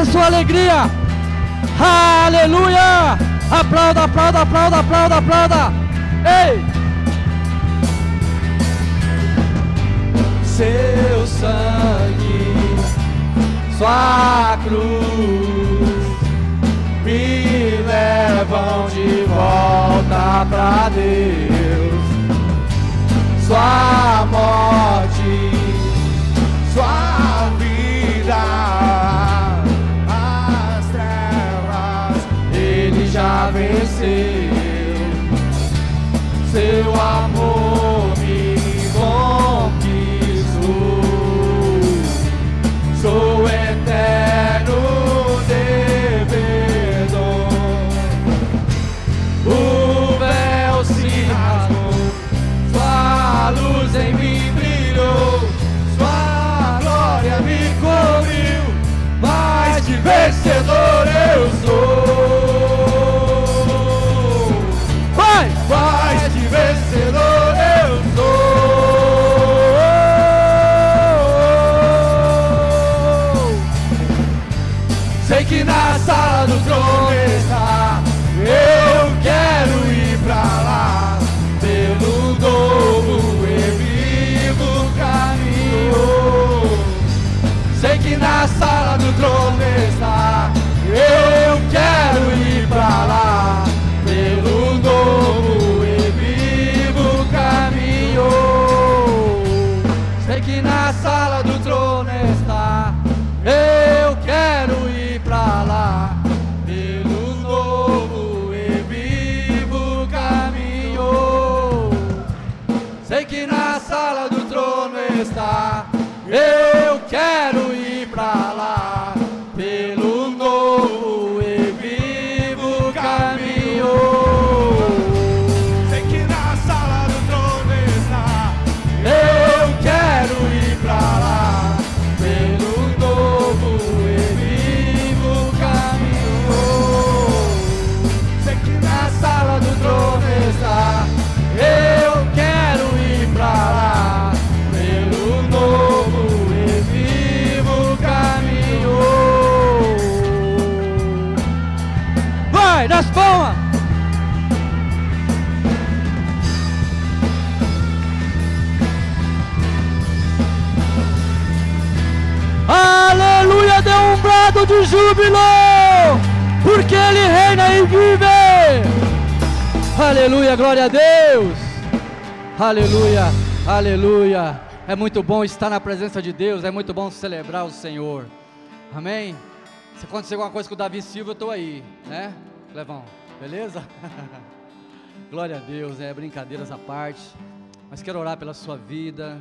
Vai, expressa sua alegria. Aleluia! Aplauda, aplauda, aplauda, aplauda, aplauda. Ei! Seu sangue, sua cruz me levam de volta pra Deus. Sua morte, já venceu. Seu amor me conquistou. Sou eterno devedor. O véu se rasgou, sua luz em mim brilhou, sua glória me cobriu, que vencedor eu sou. Aleluia, glória a Deus. Aleluia, aleluia. É muito bom estar na presença de Deus, é muito bom celebrar o Senhor. Amém? Se acontecer alguma coisa com o Davi Silva, eu estou aí, né? Levão, beleza? <laughs> Glória a Deus, é brincadeiras à parte. Mas quero orar pela sua vida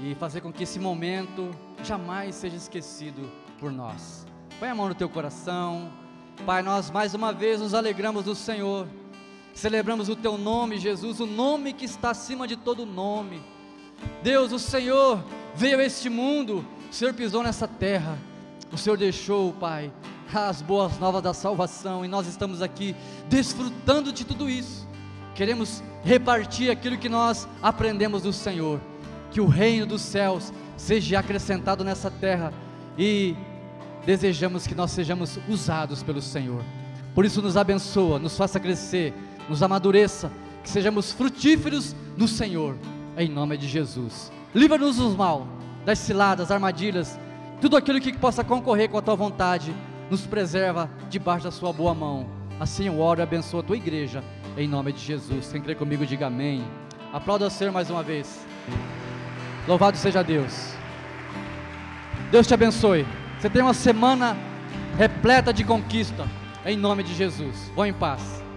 e fazer com que esse momento jamais seja esquecido por nós. Põe a mão no teu coração. Pai, nós mais uma vez nos alegramos do Senhor. Celebramos o teu nome, Jesus, o nome que está acima de todo nome. Deus, o Senhor veio a este mundo, o Senhor pisou nessa terra. O Senhor deixou, Pai, as boas novas da salvação e nós estamos aqui desfrutando de tudo isso. Queremos repartir aquilo que nós aprendemos do Senhor. Que o reino dos céus seja acrescentado nessa terra e desejamos que nós sejamos usados pelo Senhor. Por isso, nos abençoa, nos faça crescer, nos amadureça, que sejamos frutíferos no Senhor, em nome de Jesus. Livra-nos do mal, das ciladas, armadilhas, tudo aquilo que possa concorrer com a tua vontade, nos preserva debaixo da sua boa mão. Assim eu oro e abençoo a tua igreja, em nome de Jesus. Quem crê comigo, diga amém. Aplauda o Senhor mais uma vez. Louvado seja Deus. Deus te abençoe. Você tem uma semana repleta de conquista, em nome de Jesus. Vão em paz.